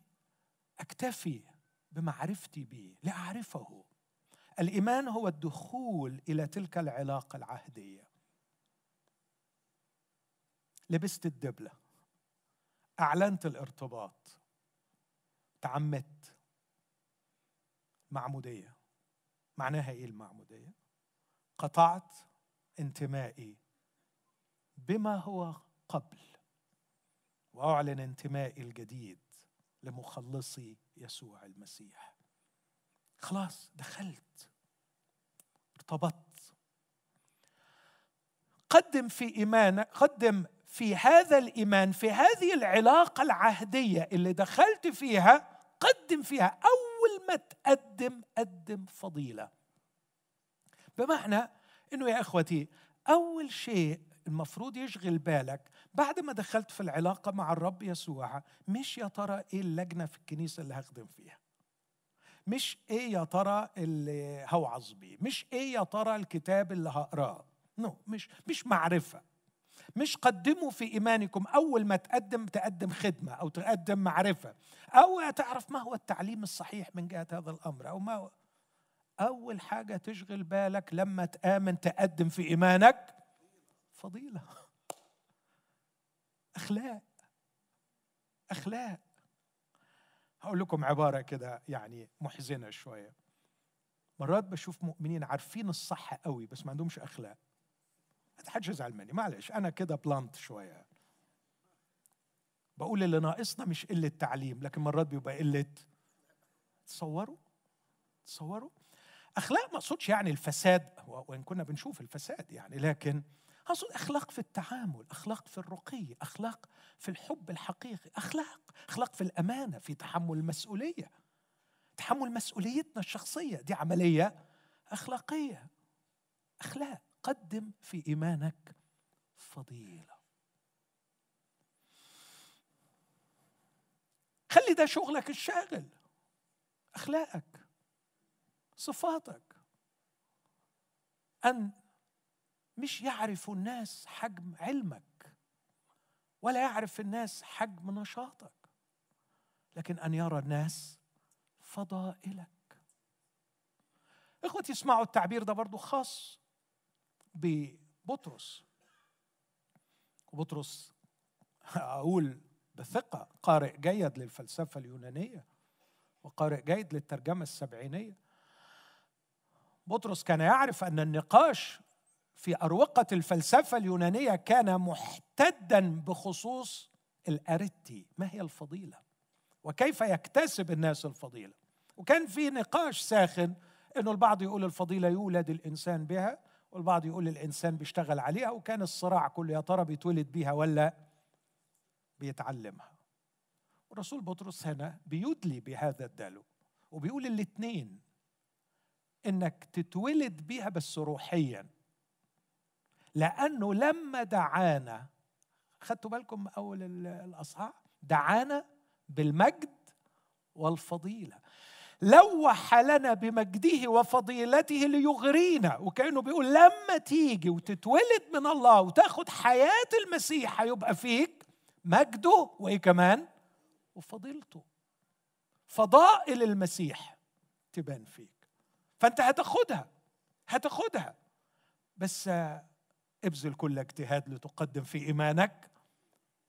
أكتفي بمعرفتي به لأعرفه. الإيمان هو الدخول إلى تلك العلاقة العهدية. لبست الدبلة أعلنت الارتباط. تعمدت معمودية معناها إيه المعمودية؟ قطعت انتمائي بما هو قبل وأعلن انتمائي الجديد لمخلصي يسوع المسيح. خلاص دخلت ارتبطت. قدم في إيمانك قدم في هذا الإيمان في هذه العلاقة العهدية اللي دخلت فيها قدم فيها. أول ما تقدم قدم فضيلة. بمعنى إنه يا إخوتي أول شيء المفروض يشغل بالك بعد ما دخلت في العلاقة مع الرب يسوع مش يا ترى إيه اللجنة في الكنيسة اللي هخدم فيها؟ مش إيه يا ترى اللي هوعظ بيه؟ مش إيه يا ترى الكتاب اللي هقراه؟ نو no, مش مش معرفة. مش قدموا في إيمانكم أول ما تقدم تقدم خدمة أو تقدم معرفة أو تعرف ما هو التعليم الصحيح من جهة هذا الأمر أو ما هو. أول حاجة تشغل بالك لما تآمن تقدم في إيمانك فضيلة. أخلاق. أخلاق. هقول لكم عبارة كده يعني محزنة شوية. مرات بشوف مؤمنين عارفين الصح قوي بس ما عندهمش أخلاق. ما حدش يزعل مني معلش أنا كده بلانت شوية. بقول اللي ناقصنا مش قلة تعليم لكن مرات بيبقى قلة تصوروا؟ تصوروا؟ أخلاق ما أقصدش يعني الفساد وإن كنا بنشوف الفساد يعني لكن أقصد أخلاق في التعامل أخلاق في الرقي أخلاق في الحب الحقيقي أخلاق أخلاق في الأمانة في تحمل المسؤوليه تحمل مسؤوليتنا الشخصية دي عملية أخلاقية. أخلاق. قدم في إيمانك فضيلة. خلي ده شغلك الشاغل أخلاقك صفاتك. أن مش يعرف الناس حجم علمك ولا يعرف الناس حجم نشاطك لكن أن يرى الناس فضائلك. إخوتي اسمعوا التعبير ده برضو خاص. ببطرس. وبطرس أقول بثقة قارئ جيد للفلسفة اليونانية وقارئ جيد للترجمة السبعينية. بطرس كان يعرف أن النقاش في أروقة الفلسفة اليونانية كان محتدا بخصوص الأريتي. ما هي الفضيلة؟ وكيف يكتسب الناس الفضيلة؟ وكان في نقاش ساخن أنه البعض يقول الفضيلة يولد الإنسان بها والبعض يقول الإنسان بيشتغل عليها وكان الصراع كله يا ترى بيتولد بيها ولا بيتعلمها. رسول بطرس هنا بيدلي بهذا الدلو وبيقول الاثنين إنك تتولد بيها بس روحيا. لأنه لما دعانا خدتوا بالكم أول الأصحاح؟ دعانا بالمجد والفضيلة. لوح لنا بمجده وفضيلته ليغرينا. وكأنه بيقول لما تيجي وتتولد من الله وتاخد حياة المسيح هيبقى فيك مجده وإيه كمان؟ وفضيلته. فضائل المسيح تبان فيك. فأنت هتاخدها هتاخدها. بس ابذل كل اجتهاد لتقدم في إيمانك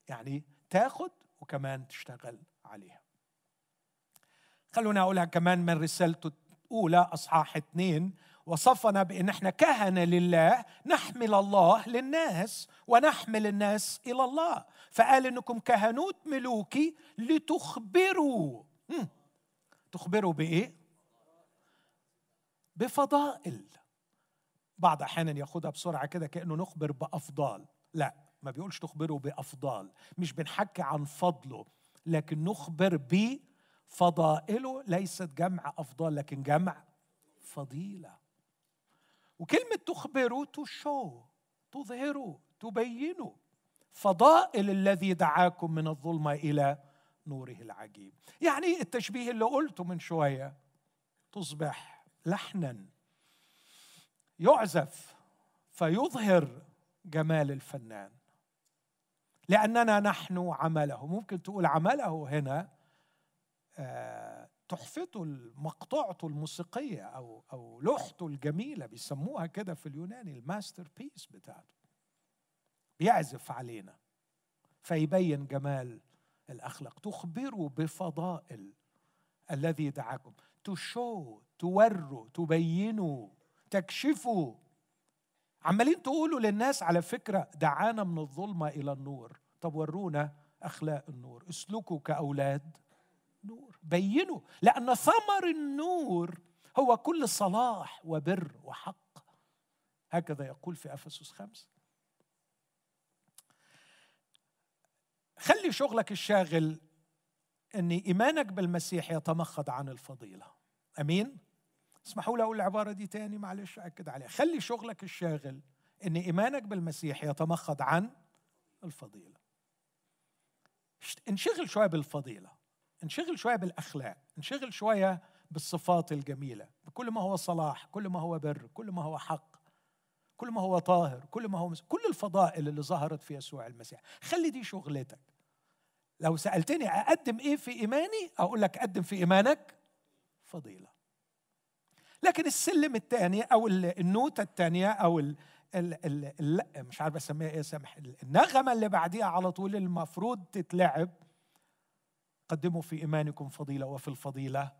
يعني تاخد وكمان تشتغل عليها. خلونا أقولها كمان من رسالته الأولى أصحاح اثنين. وصفنا بأن إحنا كهنة لله نحمل الله للناس ونحمل الناس إلى الله. فقال إنكم كهنوت ملوكي لتخبروا. تخبروا بإيه؟ بفضائل. بعض أحيانا ياخدها بسرعة كده كأنه نخبر بأفضال. لا ما بيقولش تخبروا بأفضال. مش بنحكي عن فضله لكن نخبر بفضائله ليست جمع افضال لكن جمع فضيلة. وكلمة تخبروا تشو تظهروا تبينوا. فضائل الذي دعاكم من الظلمة إلى نوره العجيب. يعني التشبيه اللي قلته من شوية تصبح لحنا. يعزف فيظهر جمال الفنان. لأننا نحن عمله. ممكن تقول عمله هنا تحفته مقطوعته الموسيقية أو أو لوحته الجميلة بيسموها كده في اليوناني ال masterpiece بتاعته. بيعزف علينا فيبين جمال الأخلاق. تخبروا بفضائل الذي دعاكم. تشو توروا تبينوا تكشفوا. عمالين تقولوا للناس على فكرة دعانا من الظلمة إلى النور. طب ورونا أخلاق النور. اسلكوا كأولاد نور. بينوا لأن ثمر النور هو كل صلاح وبر وحق. هكذا يقول في أفسس خمسة. خلي شغلك الشاغل إن إيمانك بالمسيح يتمخض عن الفضيلة. أمين؟ اسمحوا لي أقول العبارة دي تاني معلش اكد عليها. خلي شغلك الشاغل إن إيمانك بالمسيح يتمخض عن الفضيلة. انشغل شوية بالفضيلة. انشغل شوية بالأخلاق انشغل شوية بالصفات الجميلة بكل ما هو صلاح كل ما هو بر كل ما هو حق كل ما هو طاهر كل ما هو مس... كل الفضائل اللي ظهرت في يسوع المسيح. خلي دي شغلتك. لو سألتني أقدم إيه في إيماني أقول لك قدم في إيمانك فضيلة. لكن السلم الثاني أو النوتة الثانية أو ال ال ال ال مش عارف أسميها إيه سامح النغمة اللي بعديها على طول المفروض تتلعب قدموا في إيمانكم فضيلة وفي الفضيلة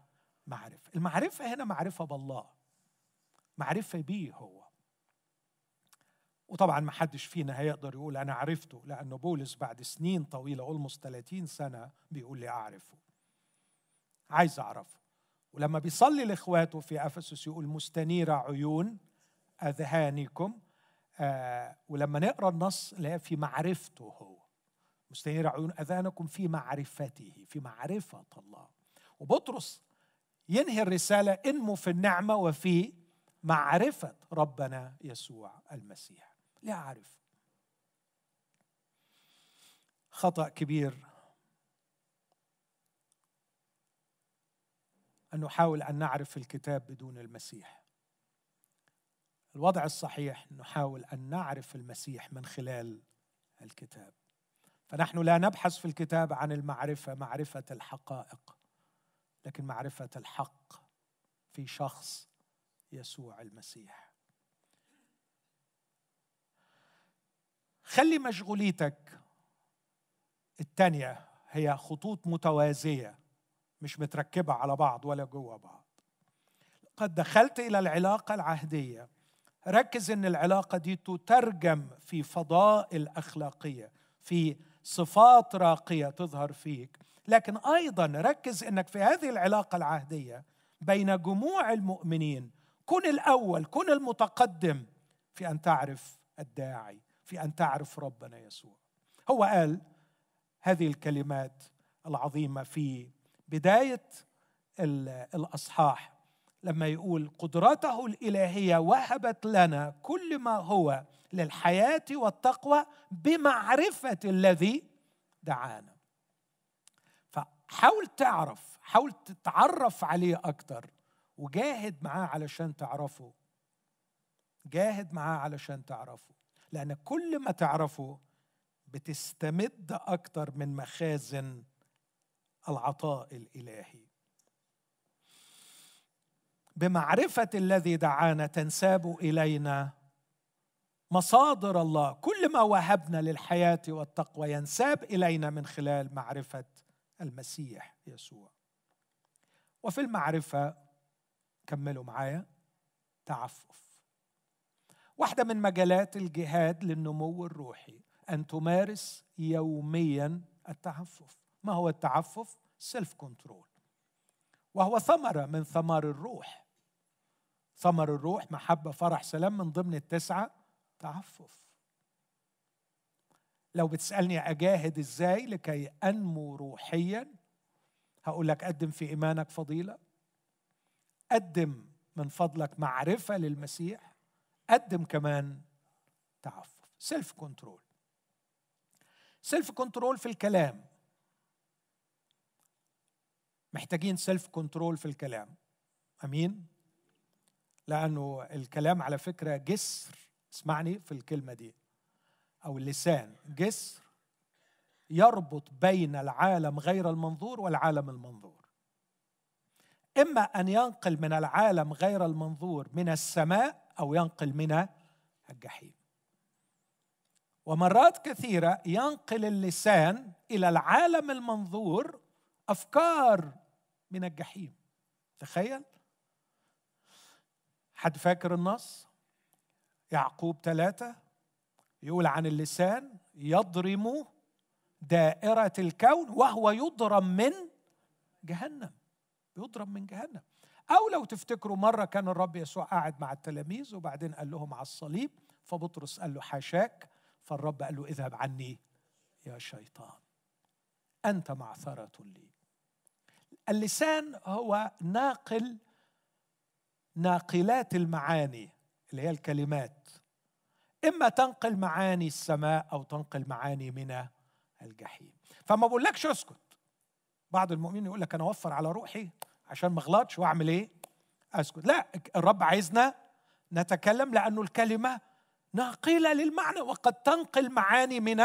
معرفة. المعرفة هنا معرفة بالله. معرفة بيه هو. وطبعا ما حدش فينا هيقدر يقول أنا عرفته لأنه بولس بعد سنين طويلة اولموست 30 سنة بيقول لي أعرفه. عايز أعرفه. ولما بيصلي لإخواته في أفسس يقول مستنيره عيون أذهانكم. آه ولما نقرأ النص اللي في معرفته هو. مستنيره عيون اذهانكم في معرفته في معرفة الله. وبطرس ينهي الرسالة انموا في النعمة وفي معرفة ربنا يسوع المسيح. ليعرف خطأ كبير. أن نحاول أن نعرف الكتاب بدون المسيح. الوضع الصحيح نحاول أن نعرف المسيح من خلال الكتاب. فنحن لا نبحث في الكتاب عن المعرفة معرفة الحقائق لكن معرفة الحق في شخص يسوع المسيح. خلي مشغوليتك الثانية هي خطوط متوازية مش متركبة على بعض ولا جوه بعض. قد دخلت إلى العلاقة العهدية. ركز إن العلاقة دي تترجم في فضائل اخلاقيه في صفات راقية تظهر فيك. لكن أيضا ركز إنك في هذه العلاقة العهدية بين جموع المؤمنين. كن الأول كن المتقدم في أن تعرف الداعي في أن تعرف ربنا يسوع. هو قال هذه الكلمات العظيمة في بداية الأصحاح لما يقول قدرته الإلهية وهبت لنا كل ما هو للحياة والتقوى بمعرفة الذي دعانا. فحاول تعرف حاول تتعرف عليه أكتر وجاهد معاه علشان تعرفه. جاهد معاه علشان تعرفه لأن كل ما تعرفه بتستمد أكتر من مخازن العطاء الإلهي. بمعرفة الذي دعانا تنساب إلينا مصادر الله. كل ما وهبنا للحياة والتقوى ينساب إلينا من خلال معرفة المسيح يسوع. وفي المعرفة كملوا معايا. تعفف. واحدة من مجالات الجهاد للنمو الروحي أن تمارس يوميا التعفف. ما هو التعفف؟ self control وهو ثمرة من ثمار الروح. ثمر الروح محبة فرح سلام من ضمن التسعة تعفف. لو بتسألني أجاهد إزاي لكي أنمو روحيا هقول لك قدم في إيمانك فضيلة قدم من فضلك معرفة للمسيح قدم كمان تعفف. self control self control في الكلام. محتاجين self control في الكلام. أمين؟ لأنه الكلام على فكرة جسر. اسمعني في الكلمة دي. أو اللسان. جسر يربط بين العالم غير المنظور والعالم المنظور. إما أن ينقل من العالم غير المنظور من السماء أو ينقل من الجحيم. ومرات كثيرة ينقل اللسان إلى العالم المنظور أفكار من الجحيم. تخيل؟ حد فاكر النص؟ يعقوب ثلاثة يقول عن اللسان يضرم دائرة الكون وهو يضرم من جهنم يضرب من جهنم. أو لو تفتكروا مرة كان الرب يسوع قاعد مع التلاميذ وبعدين قال لهم على الصليب فبطرس قال له حاشاك فالرب قال له اذهب عني يا شيطان أنت معثرة لي. اللسان هو ناقل ناقلات المعاني اللي هي الكلمات. إما تنقل معاني السماء أو تنقل معاني من الجحيم. فما بقولكش اسكت. بعض المؤمنين يقول لك أنا أوفر على روحي عشان ما أغلطش وأعمل إيه؟ أسكت. لا الرب عايزنا نتكلم لأنه الكلمة ناقلة للمعنى وقد تنقل معاني من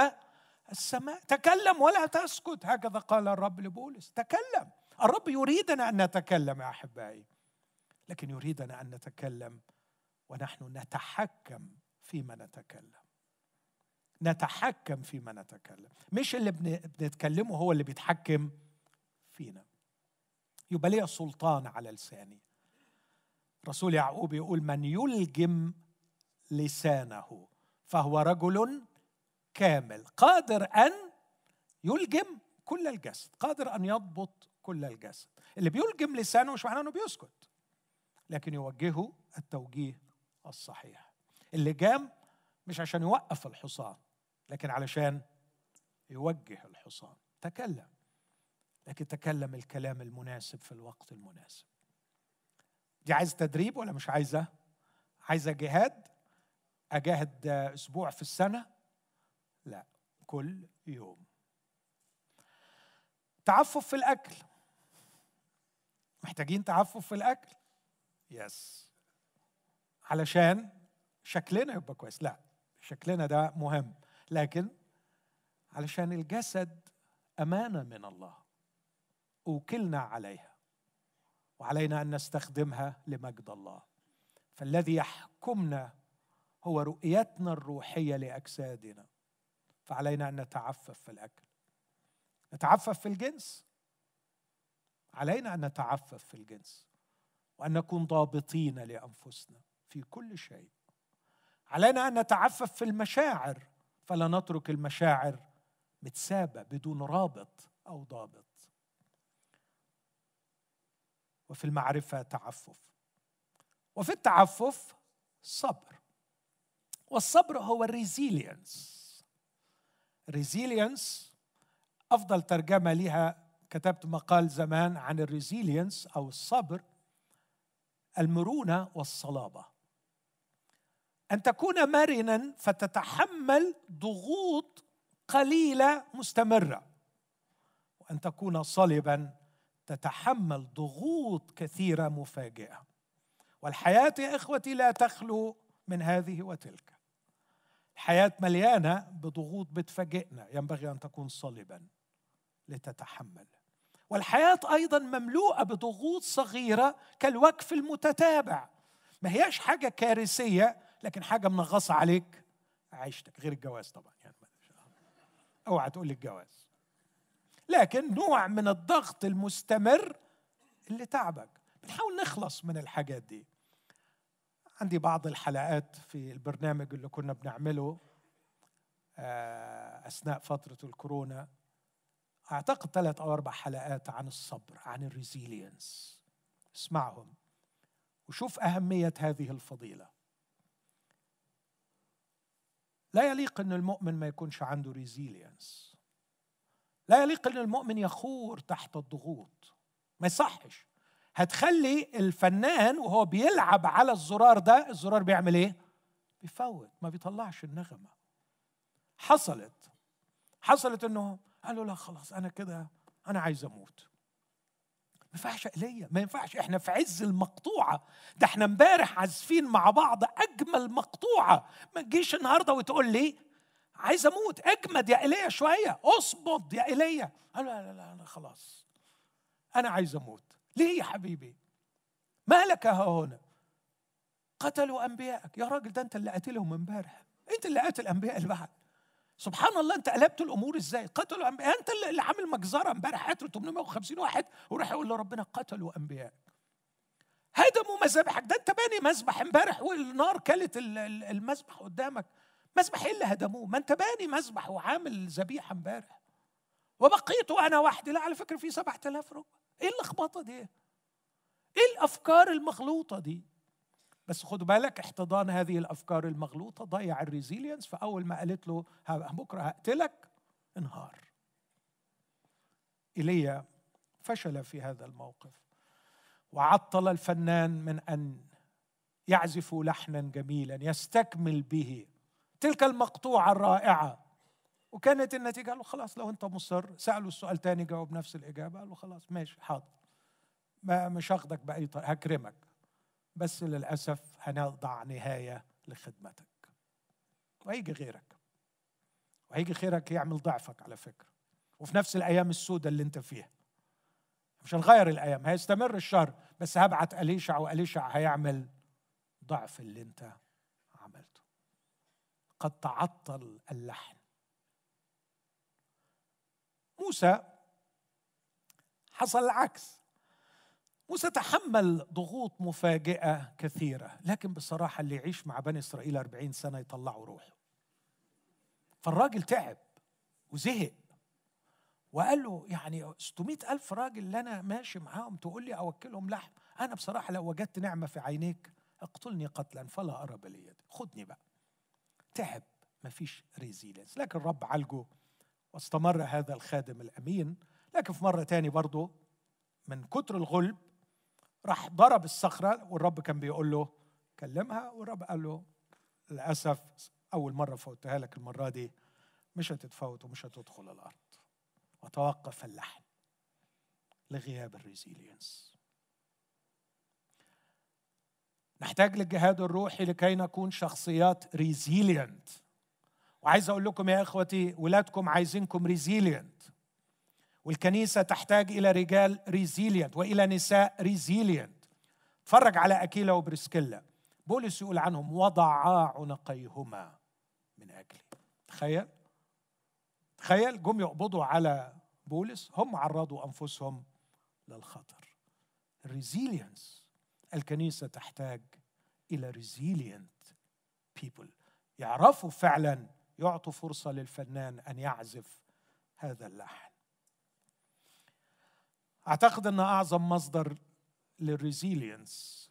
السماء. تكلم ولا تسكت. هكذا قال الرب لبولس. تكلم. الرب يريدنا أن نتكلم يا أحبائي لكن يريدنا أن نتكلم ونحن نتحكم فيما نتكلم. نتحكم فيما نتكلم. مش اللي بنتكلمه هو اللي بيتحكم فينا. يبقى لي سلطان على لساني. رسول يعقوب يقول من يلجم لسانه فهو رجل كامل. قادر أن يلجم كل الجسد. قادر أن يضبط كل الجسد. اللي بيلجم لسانه مش معناه إنه بيسكت لكن يوجهه التوجيه الصحيح. اللي جام مش عشان يوقف الحصان لكن علشان يوجه الحصان. تكلم لكن تكلم الكلام المناسب في الوقت المناسب. دي عايزة تدريب ولا مش عايزة؟ عايزة جهاد؟ أجاهد أسبوع في السنة؟ لا كل يوم. تعفف في الأكل. محتاجين تعفف في الأكل؟ يس علشان شكلنا يبقى كويس. لا شكلنا ده مهم. لكن علشان الجسد امانه من الله أوكلنا عليها وعلينا أن نستخدمها لمجد الله. فالذي يحكمنا هو رؤيتنا الروحية لأجسادنا. فعلينا أن نتعفف في الأكل. نتعفف في الجنس. علينا أن نتعفف في الجنس وأن نكون ضابطين لأنفسنا في كل شيء. علينا أن نتعفف في المشاعر. فلا نترك المشاعر متسابة بدون رابط أو ضابط. وفي المعرفة تعفف. وفي التعفف صبر. والصبر هو ال resilience. resilience أفضل ترجمة لها كتبت مقال زمان عن ال resilience أو الصبر المرونة والصلابة. أن تكون مرنا فتتحمل ضغوط قليلة مستمرة. وأن تكون صلبا تتحمل ضغوط كثيرة مفاجئة. والحياة يا إخوتي لا تخلو من هذه وتلك. الحياة مليانة بضغوط بتفاجئنا. ينبغي أن تكون صلبا لتتحمل. والحياة أيضا مملوءة بضغوط صغيرة كالوقف المتتابع. ما هياش حاجة كارثية لكن حاجة منغصة عليك عيشتك. غير الجواز طبعا يعني أوعى تقول لي الجواز. لكن نوع من الضغط المستمر اللي تعبك. بنحاول نخلص من الحاجات دي. عندي بعض الحلقات في البرنامج اللي كنا بنعمله آه، أثناء فترة الكورونا. أعتقد ثلاث أو أربع حلقات عن الصبر عن ال resilience. اسمعهم. وشوف أهمية هذه الفضيلة. لا يليق إن المؤمن ما يكونش عنده resilience لا يليق إن المؤمن يخور تحت الضغوط. ما يصحش. هتخلي الفنان وهو بيلعب على الزرار ده الزرار بيعمل إيه؟ بيفوت ما بيطلعش النغمة. حصلت. حصلت إنه قالوا لا خلاص أنا كده أنا عايز أموت. ما ينفعش ايليا ما ينفعش. إحنا في عز المقطوعة. ده إحنا امبارح عازفين مع بعض أجمل مقطوعة. ما تجيش النهارده وتقول لي عايز أموت. أجمد يا إيليا شوية. اصبد يا إيليا. قال لا لا لا أنا خلاص. أنا عايز أموت. ليه يا حبيبي؟ مالك ها هنا؟ قتلوا أنبيائك. يا راجل ده أنت اللي قاتلهم امبارح. أنت اللي قاتل أنبياء اللي سبحان الله أنت قلبت الأمور إزاي؟ قتلوا انبياء أنت اللي عامل مجزرة امبارح قتلوا 850 واحد وراح يقول لربنا قتلوا انبياء هدموا مذابحك ده أنت باني مذبح امبارح والنار كلت المذبح قدامك. مذبح إيه اللي هدموه؟ ما أنت باني مذبح وعامل ذبيحة امبارح. وبقيت أنا وحدي لا على فكرة في 7000 ركبة. إيه اللخبطة دي؟ إيه الأفكار المغلوطه دي؟ بس خدوا بالك احتضان هذه الأفكار المغلوطة ضيع الريزيلينس فأول ما قالت له بكرة هقتلك انهار. إيليا فشل في هذا الموقف وعطل الفنان من أن يعزف لحنا جميلا يستكمل به تلك المقطوعة الرائعة. وكانت النتيجة قال له خلاص لو أنت مصر سالوا السؤال تاني جاوب نفس الإجابة قال له خلاص ماشي حاضر. ما مش هاخدك بأي طريقة هكرمك. بس للأسف هنضع نهاية لخدمتك. وهيجي غيرك. وهيجي غيرك يعمل ضعفك على فكرة. وفي نفس الأيام السوداء اللي أنت فيها. مش هنغير الأيام هيستمر الشر بس هبعت أليشع وأليشع هيعمل ضعف اللي أنت عملته. قد تعطل اللحن. موسى حصل العكس. موسى تحمل ضغوط مفاجئة كثيرة. لكن بصراحة اللي يعيش مع بني إسرائيل أربعين سنة يطلعوا روحه. فالراجل تعب وزهق. وقال له يعني 600 ألف راجل اللي أنا ماشي معاهم تقول لي أوكلهم لحم. أنا بصراحة لو وجدت نعمة في عينيك اقتلني قتلا فلا أرى بلية خدني بقى. تعب مفيش ريزيلنس لكن الرب عالجه واستمر هذا الخادم الأمين. لكن في مرة تاني برضه من كتر الغلب راح ضرب الصخرة والرب كان بيقول له كلمها والرب قال له للأسف أول مرة فوتها لك المرة دي مش هتتفوت ومش هتدخل الأرض. وتوقف اللحن لغياب ال resilience. نحتاج للجهاد الروحي لكي نكون شخصيات resilient وعايز أقول لكم يا إخوتي ولادكم عايزينكم resilient والكنيسة تحتاج إلى رجال resilient وإلى نساء resilient اتفرج على أكيلا وبرسكيلا بولس يقول عنهم وضعا عنقيهما من أجلي. تخيل. تخيل جم يقبضوا على بولس هم عرضوا أنفسهم للخطر. ال resilience الكنيسة تحتاج إلى resilient people يعرفوا فعلا يعطوا فرصة للفنان أن يعزف هذا اللحن. أعتقد أن أعظم مصدر لل resilience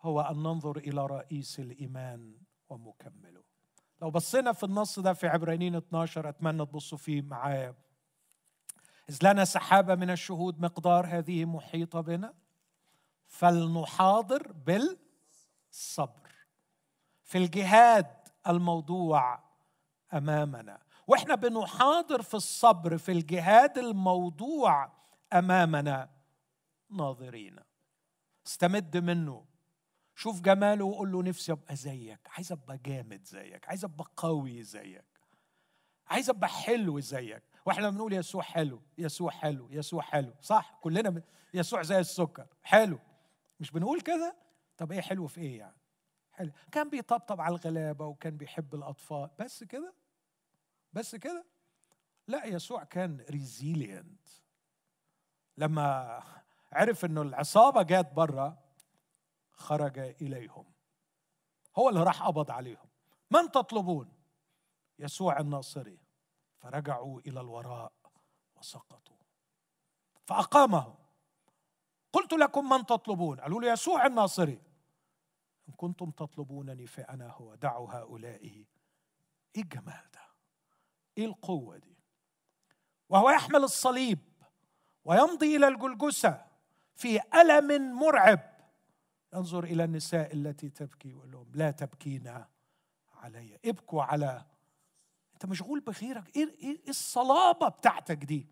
هو أن ننظر إلى رئيس الإيمان ومكمله. لو بصينا في النص ده في عبرانيين 12 أتمنى تبصوا فيه معايا. إذ لنا سحابة من الشهود مقدار هذه محيطة بنا فلنحاضر بالصبر. في الجهاد الموضوع أمامنا وإحنا بنحاضر في الصبر في الجهاد الموضوع أمامنا ناظرين. استمد منه. شوف جماله وقول له نفسي أبقى زيك. عايز أبقى جامد زيك. عايز أبقى قوي زيك. عايز أبقى حلو زيك. وإحنا بنقول يسوع حلو يسوع حلو يسوع حلو. صح؟ كلنا يسوع زي السكر. حلو. مش بنقول كده؟ طب إيه حلو في إيه يعني؟ حلو. كان بيطبطب على الغلابة وكان بيحب الأطفال. بس كده؟ بس كده؟ لا يسوع كان ريزيلينت لما عرف إنه العصابة جات بره خرج إليهم. هو اللي راح قبض عليهم. من تطلبون؟ يسوع الناصري. فرجعوا إلى الوراء وسقطوا. فأقامهم. قلت لكم من تطلبون؟ قالوا له يسوع الناصري. إن كنتم تطلبونني فأنا هو. دعوا هؤلاء إيه الجمال ده إيه القوة دي؟ وهو يحمل الصليب. ويمضي إلى الجلجسة في ألم مرعب. ينظر إلى النساء التي تبكي ويقول لهم لا تبكين علي. ابكوا على. أنت مشغول بغيرك إيه إيه الصلابة بتاعتك دي؟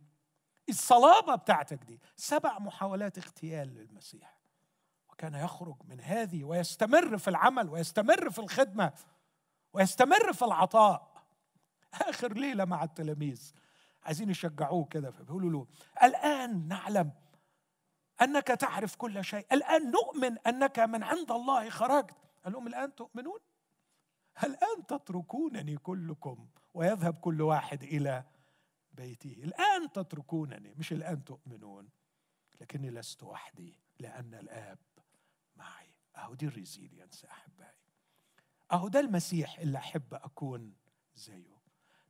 الصلابة بتاعتك دي. سبع محاولات اغتيال للمسيح. وكان يخرج من هذه ويستمر في العمل ويستمر في الخدمة ويستمر في العطاء. آخر ليلة مع التلاميذ. عايزين يشجعوه كده فبيقولوا له الآن نعلم أنك تعرف كل شيء. الآن نؤمن أنك من عند الله خرجت. قال لهم الآن تؤمنون؟ الآن تتركونني كلكم. ويذهب كل واحد إلى بيته. الآن تتركونني. مش الآن تؤمنون لكني لست وحدي لأن الآب معي. أهو دي ال resilience أحبائي. أهو ده المسيح اللي أحب أكون زيه.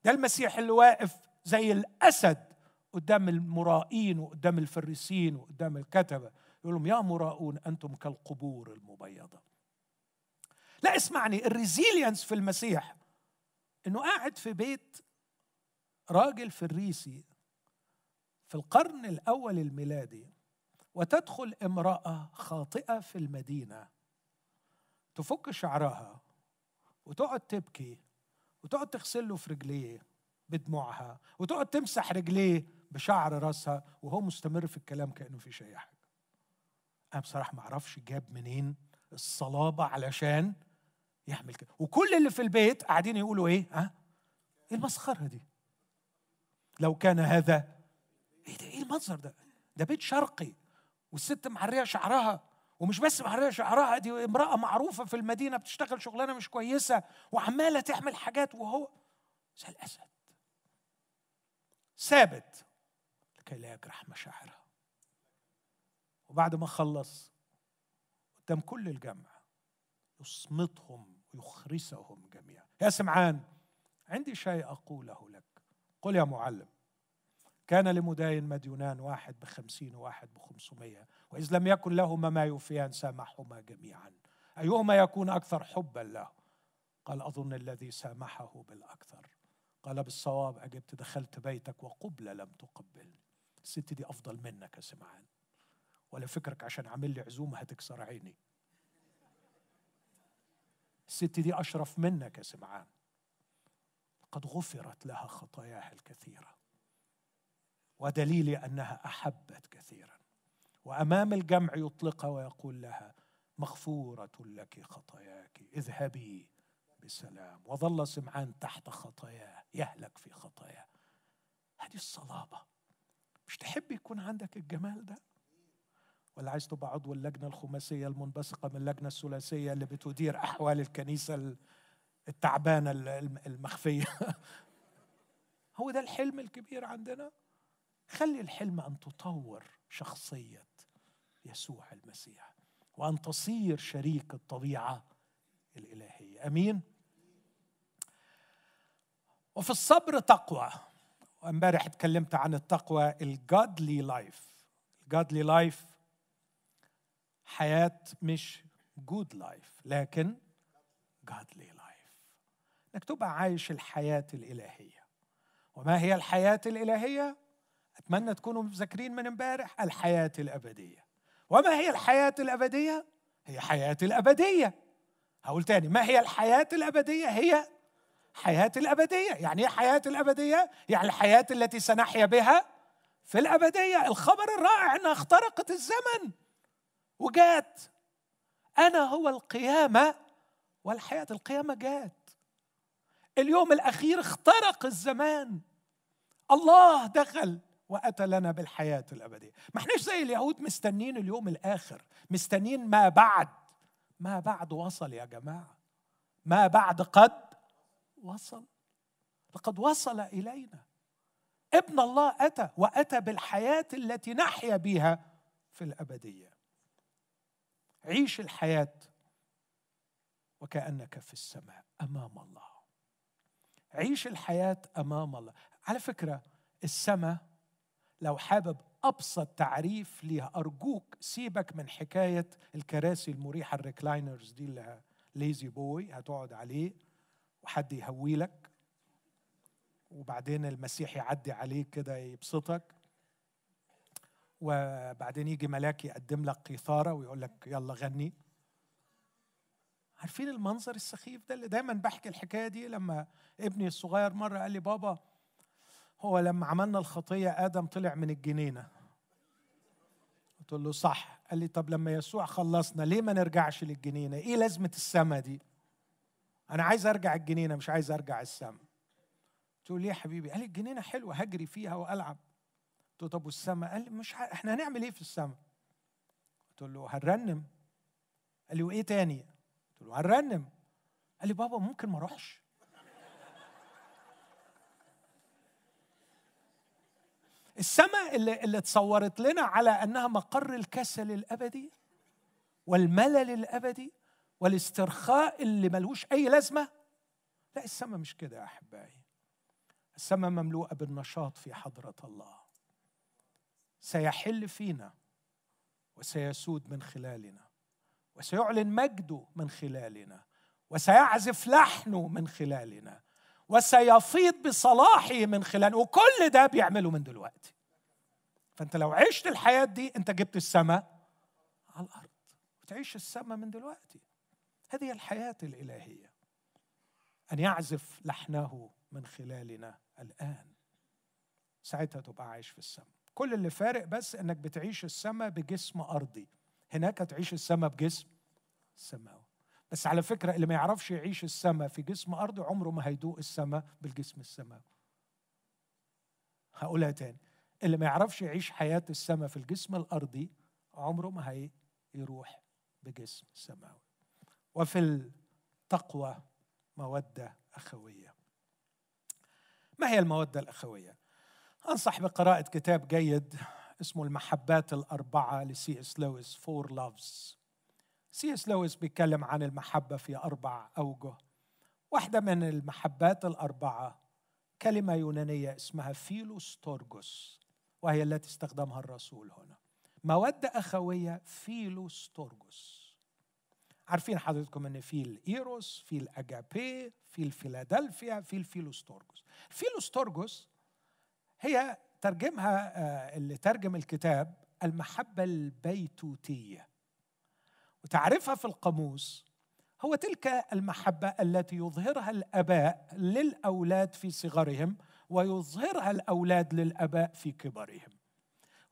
ده المسيح اللي واقف زي الأسد قدام المرائين وقدام الفريسين وقدام الكتبة. يقول لهم يا مراؤون أنتم كالقبور المبيضة. لا اسمعني ال resilience في المسيح إنه قاعد في بيت راجل فريسي في القرن الأول الميلادي وتدخل امرأة خاطئة في المدينة تفك شعرها وتقعد تبكي وتقعد تغسل له في رجليه. بدموعها وتقعد تمسح رجليه بشعر راسها وهو مستمر في الكلام كأنه في شيء حاجة أنا بصراحة ما أعرفش جاب منين الصلابة علشان يعمل كده. وكل اللي في البيت قاعدين يقولوا إيه؟ ها؟ إيه المسخرة دي؟ لو كان هذا إيه ده؟ إيه المنظر ده؟ ده بيت شرقي والست معرية شعرها ومش بس معرية شعرها دي امرأة معروفة في المدينة بتشتغل شغلانة مش كويسة وعمالة تعمل حاجات وهو زي الأسد. ثابت. لكي لا يجرح مشاعرها. وبعد ما خلص قدام كل الجمع يصمتهم ويخرسهم جميعا. يا سمعان عندي شيء أقوله لك. قل يا معلم كان لمداين مديونان واحد بخمسين وواحد بخمسمية وإذ لم يكن لهما ما يوفيان سامحهما جميعا. أيهما يكون أكثر حبا له؟ قال أظن الذي سامحه بالأكثر. قال بالصواب أجبت دخلت بيتك وقبلة لم تقبل. الست دي أفضل منك يا سمعان. ولا فكرك عشان عامل لي عزومة هتكسر عيني. الست دي أشرف منك يا سمعان. قد غفرت لها خطاياها الكثيرة. ودليل أنها أحبت كثيرا. وأمام الجمع يطلقها ويقول لها مغفورة لك خطاياك اذهبي. بسلام وظل سمعان تحت خطاياه يهلك في خطاياه. هذه الصلابة. مش تحب يكون عندك الجمال ده؟ ولا عايز تبقى عضو اللجنة الخماسية المنبثقة من اللجنة الثلاثية اللي بتدير أحوال الكنيسة التعبانة المخفية؟ هو ده الحلم الكبير عندنا؟ خلي الحلم أن تطور شخصية يسوع المسيح وأن تصير شريك الطبيعة الإلهية. أمين؟ وفي الصبر تقوى. وامبارح اتكلمت عن التقوى ال godly life ال godly life حياة مش good life لكن godly life إنك تبقى عايش الحياة الإلهية. وما هي الحياة الإلهية؟ أتمنى تكونوا مذاكرين من امبارح الحياة الأبدية. وما هي الحياة الأبدية؟ هي حياة الأبدية. هقول تاني ما هي الحياة الأبدية؟ هي حياة الأبدية. يعني إيه حياة الأبدية؟ يعني الحياة التي سنحيا بها في الأبدية. الخبر الرائع أنها اخترقت الزمن وجات. أنا هو القيامة والحياة القيامة جات. اليوم الأخير اخترق الزمان. الله دخل وأتى لنا بالحياة الأبدية. ما إحناش زي اليهود مستنين اليوم الآخر. مستنين ما بعد. ما بعد وصل يا جماعة. ما بعد قد وصل. لقد وصل إلينا. ابن الله أتى وأتى بالحياة التي نحيا بها في الأبدية. عيش الحياة وكأنك في السماء أمام الله. عيش الحياة أمام الله. على فكرة السماء لو حابب أبسط تعريف ليها أرجوك سيبك من حكاية الكراسي المريحة الريكلاينرز دي اللي ليزي بوي هتقعد عليه. وحد يهوي لك وبعدين المسيح يعدي عليك كده يبسطك وبعدين يجي ملاك يقدم لك قيثارة ويقول لك يلا غني. عارفين المنظر السخيف ده اللي دايما بحكي الحكاية دي؟ لما ابني الصغير مرة قال لي بابا هو لما عملنا الخطية آدم طلع من الجنينة. قلت له صح. قال لي طب لما يسوع خلصنا ليه ما نرجعش للجنينة؟ إيه لازمة السما دي؟ أنا عايز أرجع الجنينة مش عايز أرجع السما. له ليه يا حبيبي قال الجنينة حلوة هجري فيها وألعب. قلت له طب والسما؟ قال لي مش ح... إحنا هنعمل إيه في السما؟ قلت له هنرنم. قال لي وإيه تاني؟ قلت له هنرنم. قال لي بابا ممكن ما أروحش. السماء اللي, اللي تصورت لنا على أنها مقر الكسل الأبدي والملل الأبدي والاسترخاء اللي ملوش أي لازمة. لا السماء مش كده يا أحبائي. السماء مملوءة بالنشاط في حضرة الله. سيحل فينا وسيسود من خلالنا وسيعلن مجده من خلالنا وسيعزف لحنه من خلالنا وسيفيض بصلاحه من خلالنا وكل ده بيعمله من دلوقتي. فأنت لو عشت الحياة دي أنت جبت السماء على الأرض وتعيش السماء من دلوقتي. هذه الحياة الإلهية. أن يعزف لحنه من خلالنا الآن. ساعتها تبقى عايش في السماء. كل اللي فارق بس إنك بتعيش السماء بجسم أرضي. هناك تعيش السماء بجسم سماوي. بس على فكرة اللي ما يعرفش يعيش السماء في جسم أرضي عمره ما هيدوق السماء بالجسم السماوي. هقولها تاني. اللي ما يعرفش يعيش حياة السماء في الجسم الأرضي عمره ما هيروح بجسم سماوي. وفي التقوى مودة أخوية. ما هي المودة الأخوية؟ أنصح بقراءة كتاب جيد اسمه المحبات الأربعة ل C.S. Lewis four loves C.S. Lewis بيتكلم عن المحبة في أربع أوجه. واحدة من المحبات الأربعة كلمة يونانية اسمها philostorgos وهي التي استخدمها الرسول هنا. مودة أخوية philostorgos عارفين حضرتكم إن في الإيروس في الأجابي في الفيلادلفيا في الفيلوستورجوس. فيلوستورجوس هي ترجمها آه، اللي ترجم الكتاب المحبة البيتوتية. وتعرفها في القاموس هو تلك المحبة التي يظهرها الآباء للأولاد في صغرهم ويظهرها الأولاد للآباء في كبرهم.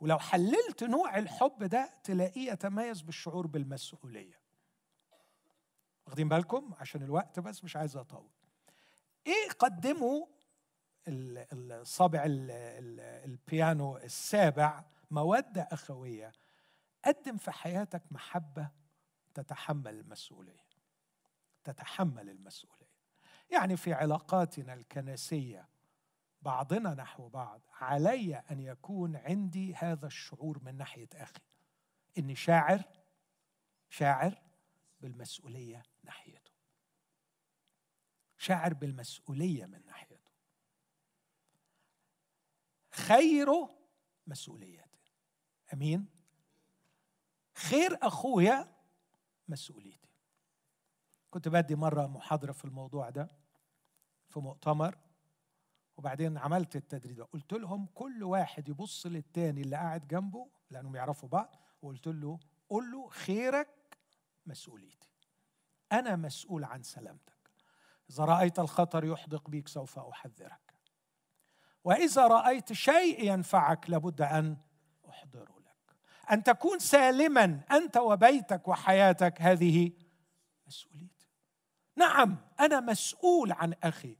ولو حللت نوع الحب ده تلاقيه يتميز بالشعور بالمسؤولية. واخدين بالكم؟ عشان الوقت بس مش عايز أطول. إيه قدموا الصابع البيانو السابع؟ مودة أخوية. قدم في حياتك محبة تتحمل المسؤولية. تتحمل المسؤولية. يعني في علاقاتنا الكنسية بعضنا نحو بعض علي أن يكون عندي هذا الشعور من ناحية أخي. إني شاعر شاعر بالمسؤولية ناحيته. شاعر بالمسؤولية من ناحيته. خيره مسؤوليته أمين؟ خير أخويا مسؤوليتي. كنت بدي مرة محاضرة في الموضوع ده في مؤتمر وبعدين عملت التدريب. ده قلت لهم كل واحد يبص للتاني اللي قاعد جنبه لأنهم يعرفوا بعض وقلت له قول له خيرك مسؤوليتي. أنا مسؤول عن سلامتك. إذا رأيت الخطر يحدق بك سوف أحذرك. وإذا رأيت شيء ينفعك لابد أن احضره لك. أن تكون سالما أنت وبيتك وحياتك. هذه مسؤوليتي. نعم أنا مسؤول عن أخي.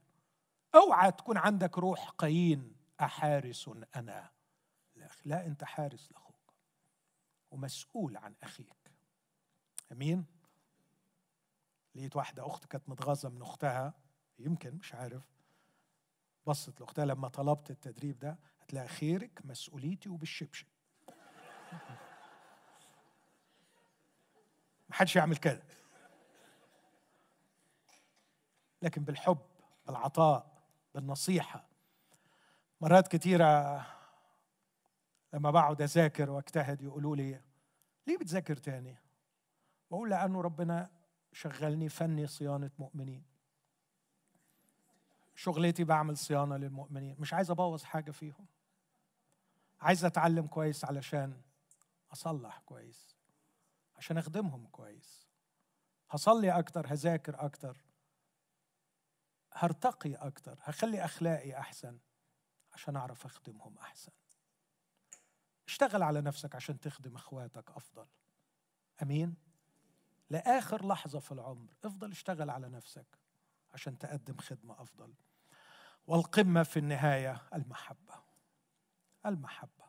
أوعى تكون عندك روح قايين أحارس أنا لأخي. لا أنت حارس لأخوك. ومسؤول عن أخيك. أمين؟ لقيت واحدة أخت كانت متغاظة من أختها يمكن مش عارف. بصت لأختها لما طلبت التدريب ده هتلاقي خيرك مسؤوليتي وبالشبشب. محدش يعمل كده. لكن بالحب بالعطاء بالنصيحة. مرات كثيرة لما بقعد أذاكر وأجتهد يقولوا لي ليه بتذاكر تاني؟ بقول لأنه ربنا شغلني فني صيانة مؤمنين. شغلتي بعمل صيانة للمؤمنين. مش عايز أبوظ حاجة فيهم. عايز أتعلم كويس علشان أصلح كويس. عشان أخدمهم كويس. هصلي أكتر هذاكر أكتر. هرتقي أكتر. هخلي أخلاقي أحسن عشان أعرف أخدمهم أحسن. اشتغل على نفسك عشان تخدم أخواتك أفضل. أمين؟ لآخر لحظة في العمر. افضل اشتغل على نفسك عشان تقدم خدمة أفضل. والقمة في النهاية المحبة. المحبة.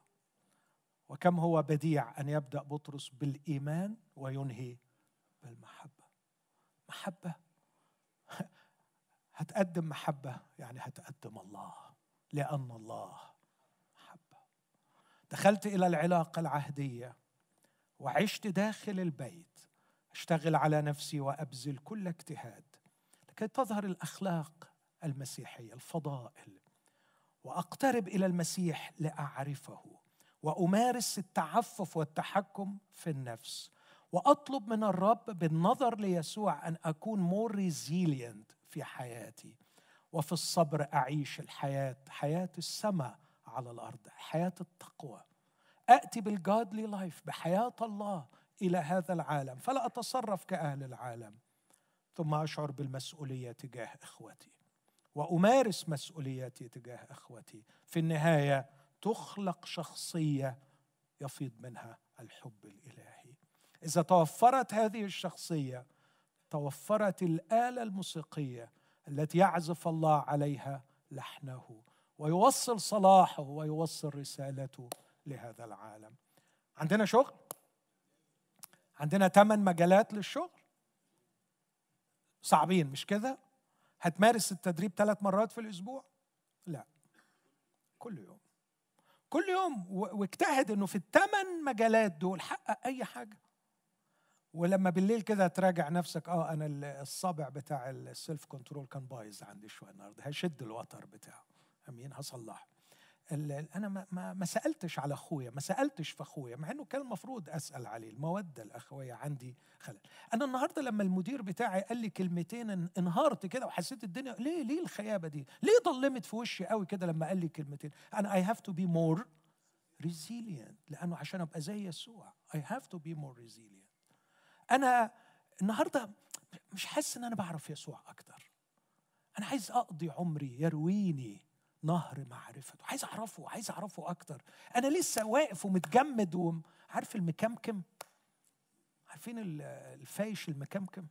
وكم هو بديع أن يبدأ بطرس بالإيمان وينهي بالمحبة. محبة. هتقدم محبة؟ يعني هتقدم الله. لأن الله محبة. دخلت إلى العلاقة العهدية وعشت داخل البيت. أشتغل على نفسي وأبذل كل اجتهاد. لكي تظهر الأخلاق المسيحية الفضائل وأقترب إلى المسيح لأعرفه وأمارس التعفف والتحكم في النفس وأطلب من الرب بالنظر ليسوع أن أكون more resilient في حياتي وفي الصبر أعيش الحياة حياة السماء على الأرض حياة التقوى. آتي بال godly life بحياة الله إلى هذا العالم فلا أتصرف كأهل العالم. ثم أشعر بالمسؤولية تجاه إخوتي وأمارس مسؤوليتي تجاه إخوتي. في النهاية تخلق شخصية يفيض منها الحب الإلهي. إذا توفرت هذه الشخصية توفرت الآلة الموسيقية التي يعزف الله عليها لحنه ويوصل صلاحه ويوصل رسالته لهذا العالم. عندنا شغل؟ عندنا ثمان مجالات للشغل. صعبين مش كده؟ هتمارس التدريب ثلاث مرات في الأسبوع؟ لا. كل يوم. كل يوم واجتهد إنه في الثمان مجالات دول حقق أي حاجة. ولما بالليل كده تراجع نفسك آه أنا الصابع بتاع ال self control كان بايظ عندي شوية النهارده هشد الوتر بتاعه. أمين هصلحه. أنا ما, ما, ما سألتش على أخويا ما سألتش في أخويا مع إنه كان المفروض أسأل عليه المودة الاخويه عندي خلل. أنا النهارده لما المدير بتاعي قال لي كلمتين انهارت كده وحسيت الدنيا ليه ليه الخيابة دي؟ ليه ضلمت في وشي قوي كده لما قال لي كلمتين؟ أنا I have to be more resilient لأنه عشان أبقى زي يسوع. I have to be more resilient أنا النهارده مش حاسس إن أنا بعرف يسوع أكتر. أنا عايز أقضي عمري يرويني. نهر معرفته. عايز أعرفه عايز أعرفه أكتر. أنا لسه واقف ومتجمد وعارف المكمكم؟ عارفين الفايش المكمكم؟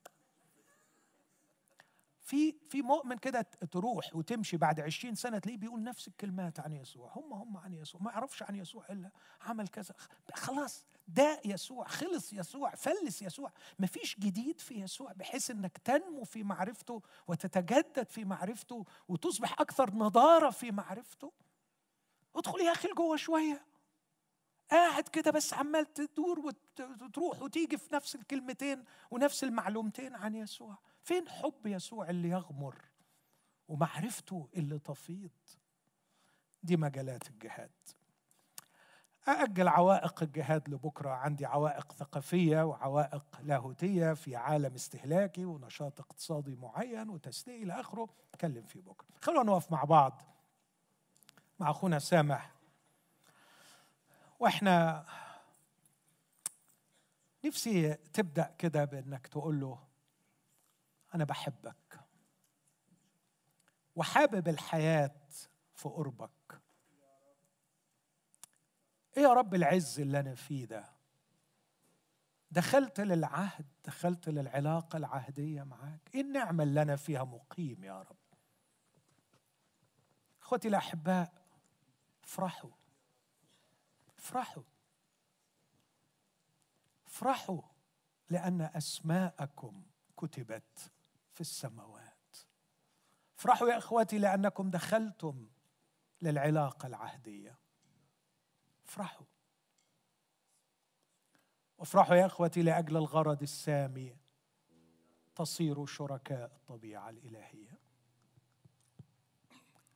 في في مؤمن كده تروح وتمشي بعد عشرين سنة تلاقيه بيقول نفس الكلمات عن يسوع. هم هم عن يسوع. ما يعرفش عن يسوع إلا عمل كذا. خلاص ده يسوع. خلص يسوع. فلس يسوع. مفيش جديد في يسوع. بحيث إنك تنمو في معرفته وتتجدد في معرفته وتصبح أكثر نضارة في معرفته. ادخل يا أخي لجوه شوية. قاعد كده بس عمال تدور وتروح وتيجي في نفس الكلمتين ونفس المعلومتين عن يسوع. فين حب يسوع اللي يغمر ومعرفته اللي تفيض؟ دي مجالات الجهاد. أأجل عوائق الجهاد لبكرة. عندي عوائق ثقافية وعوائق لاهوتية في عالم استهلاكي ونشاط اقتصادي معين وتسلية إلى آخره. أتكلم فيه بكرة. خلونا نقف مع بعض مع أخونا سامح. وإحنا نفسي تبدأ كده بإنك تقول له أنا بحبك. وحابب الحياة في قربك. إيه يا رب العز اللي أنا فيه ده؟ دخلت للعهد دخلت للعلاقة العهدية معاك. إيه النعمة اللي أنا فيها مقيم يا رب؟ إخوتي الأحباء افرحوا. افرحوا. افرحوا لأن أسماءكم كتبت في السماوات. افرحوا يا اخوتي لأنكم دخلتم للعلاقة العهدية. افرحوا وافرحوا يا اخوتي لأجل الغرض السامي. تصيروا شركاء الطبيعة الإلهية.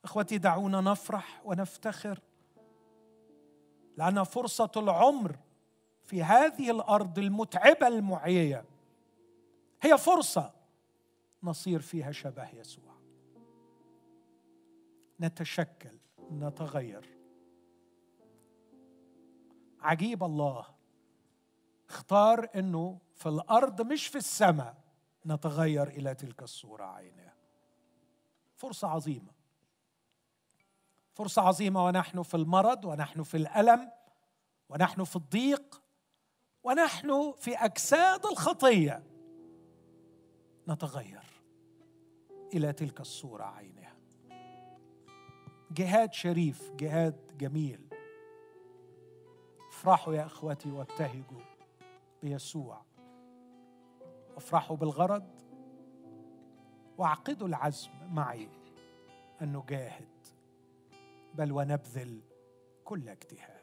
اخوتي دعونا نفرح ونفتخر لأن فرصة العمر في هذه الأرض المتعبة المعييه هي فرصة نصير فيها شبه يسوع. نتشكل نتغير. عجيب الله اختار إنه في الأرض مش في السماء نتغير إلى تلك الصورة عينها فرصة عظيمة. فرصة عظيمة ونحن في المرض ونحن في الألم ونحن في الضيق ونحن في أجساد الخطية. نتغير إلى تلك الصورة عينها. جهاد شريف جهاد جميل. افرحوا يا إخوتي وابتهجوا بيسوع. افرحوا بالغرض واعقدوا العزم معي أن نجاهد بل ونبذل كل اجتهاد.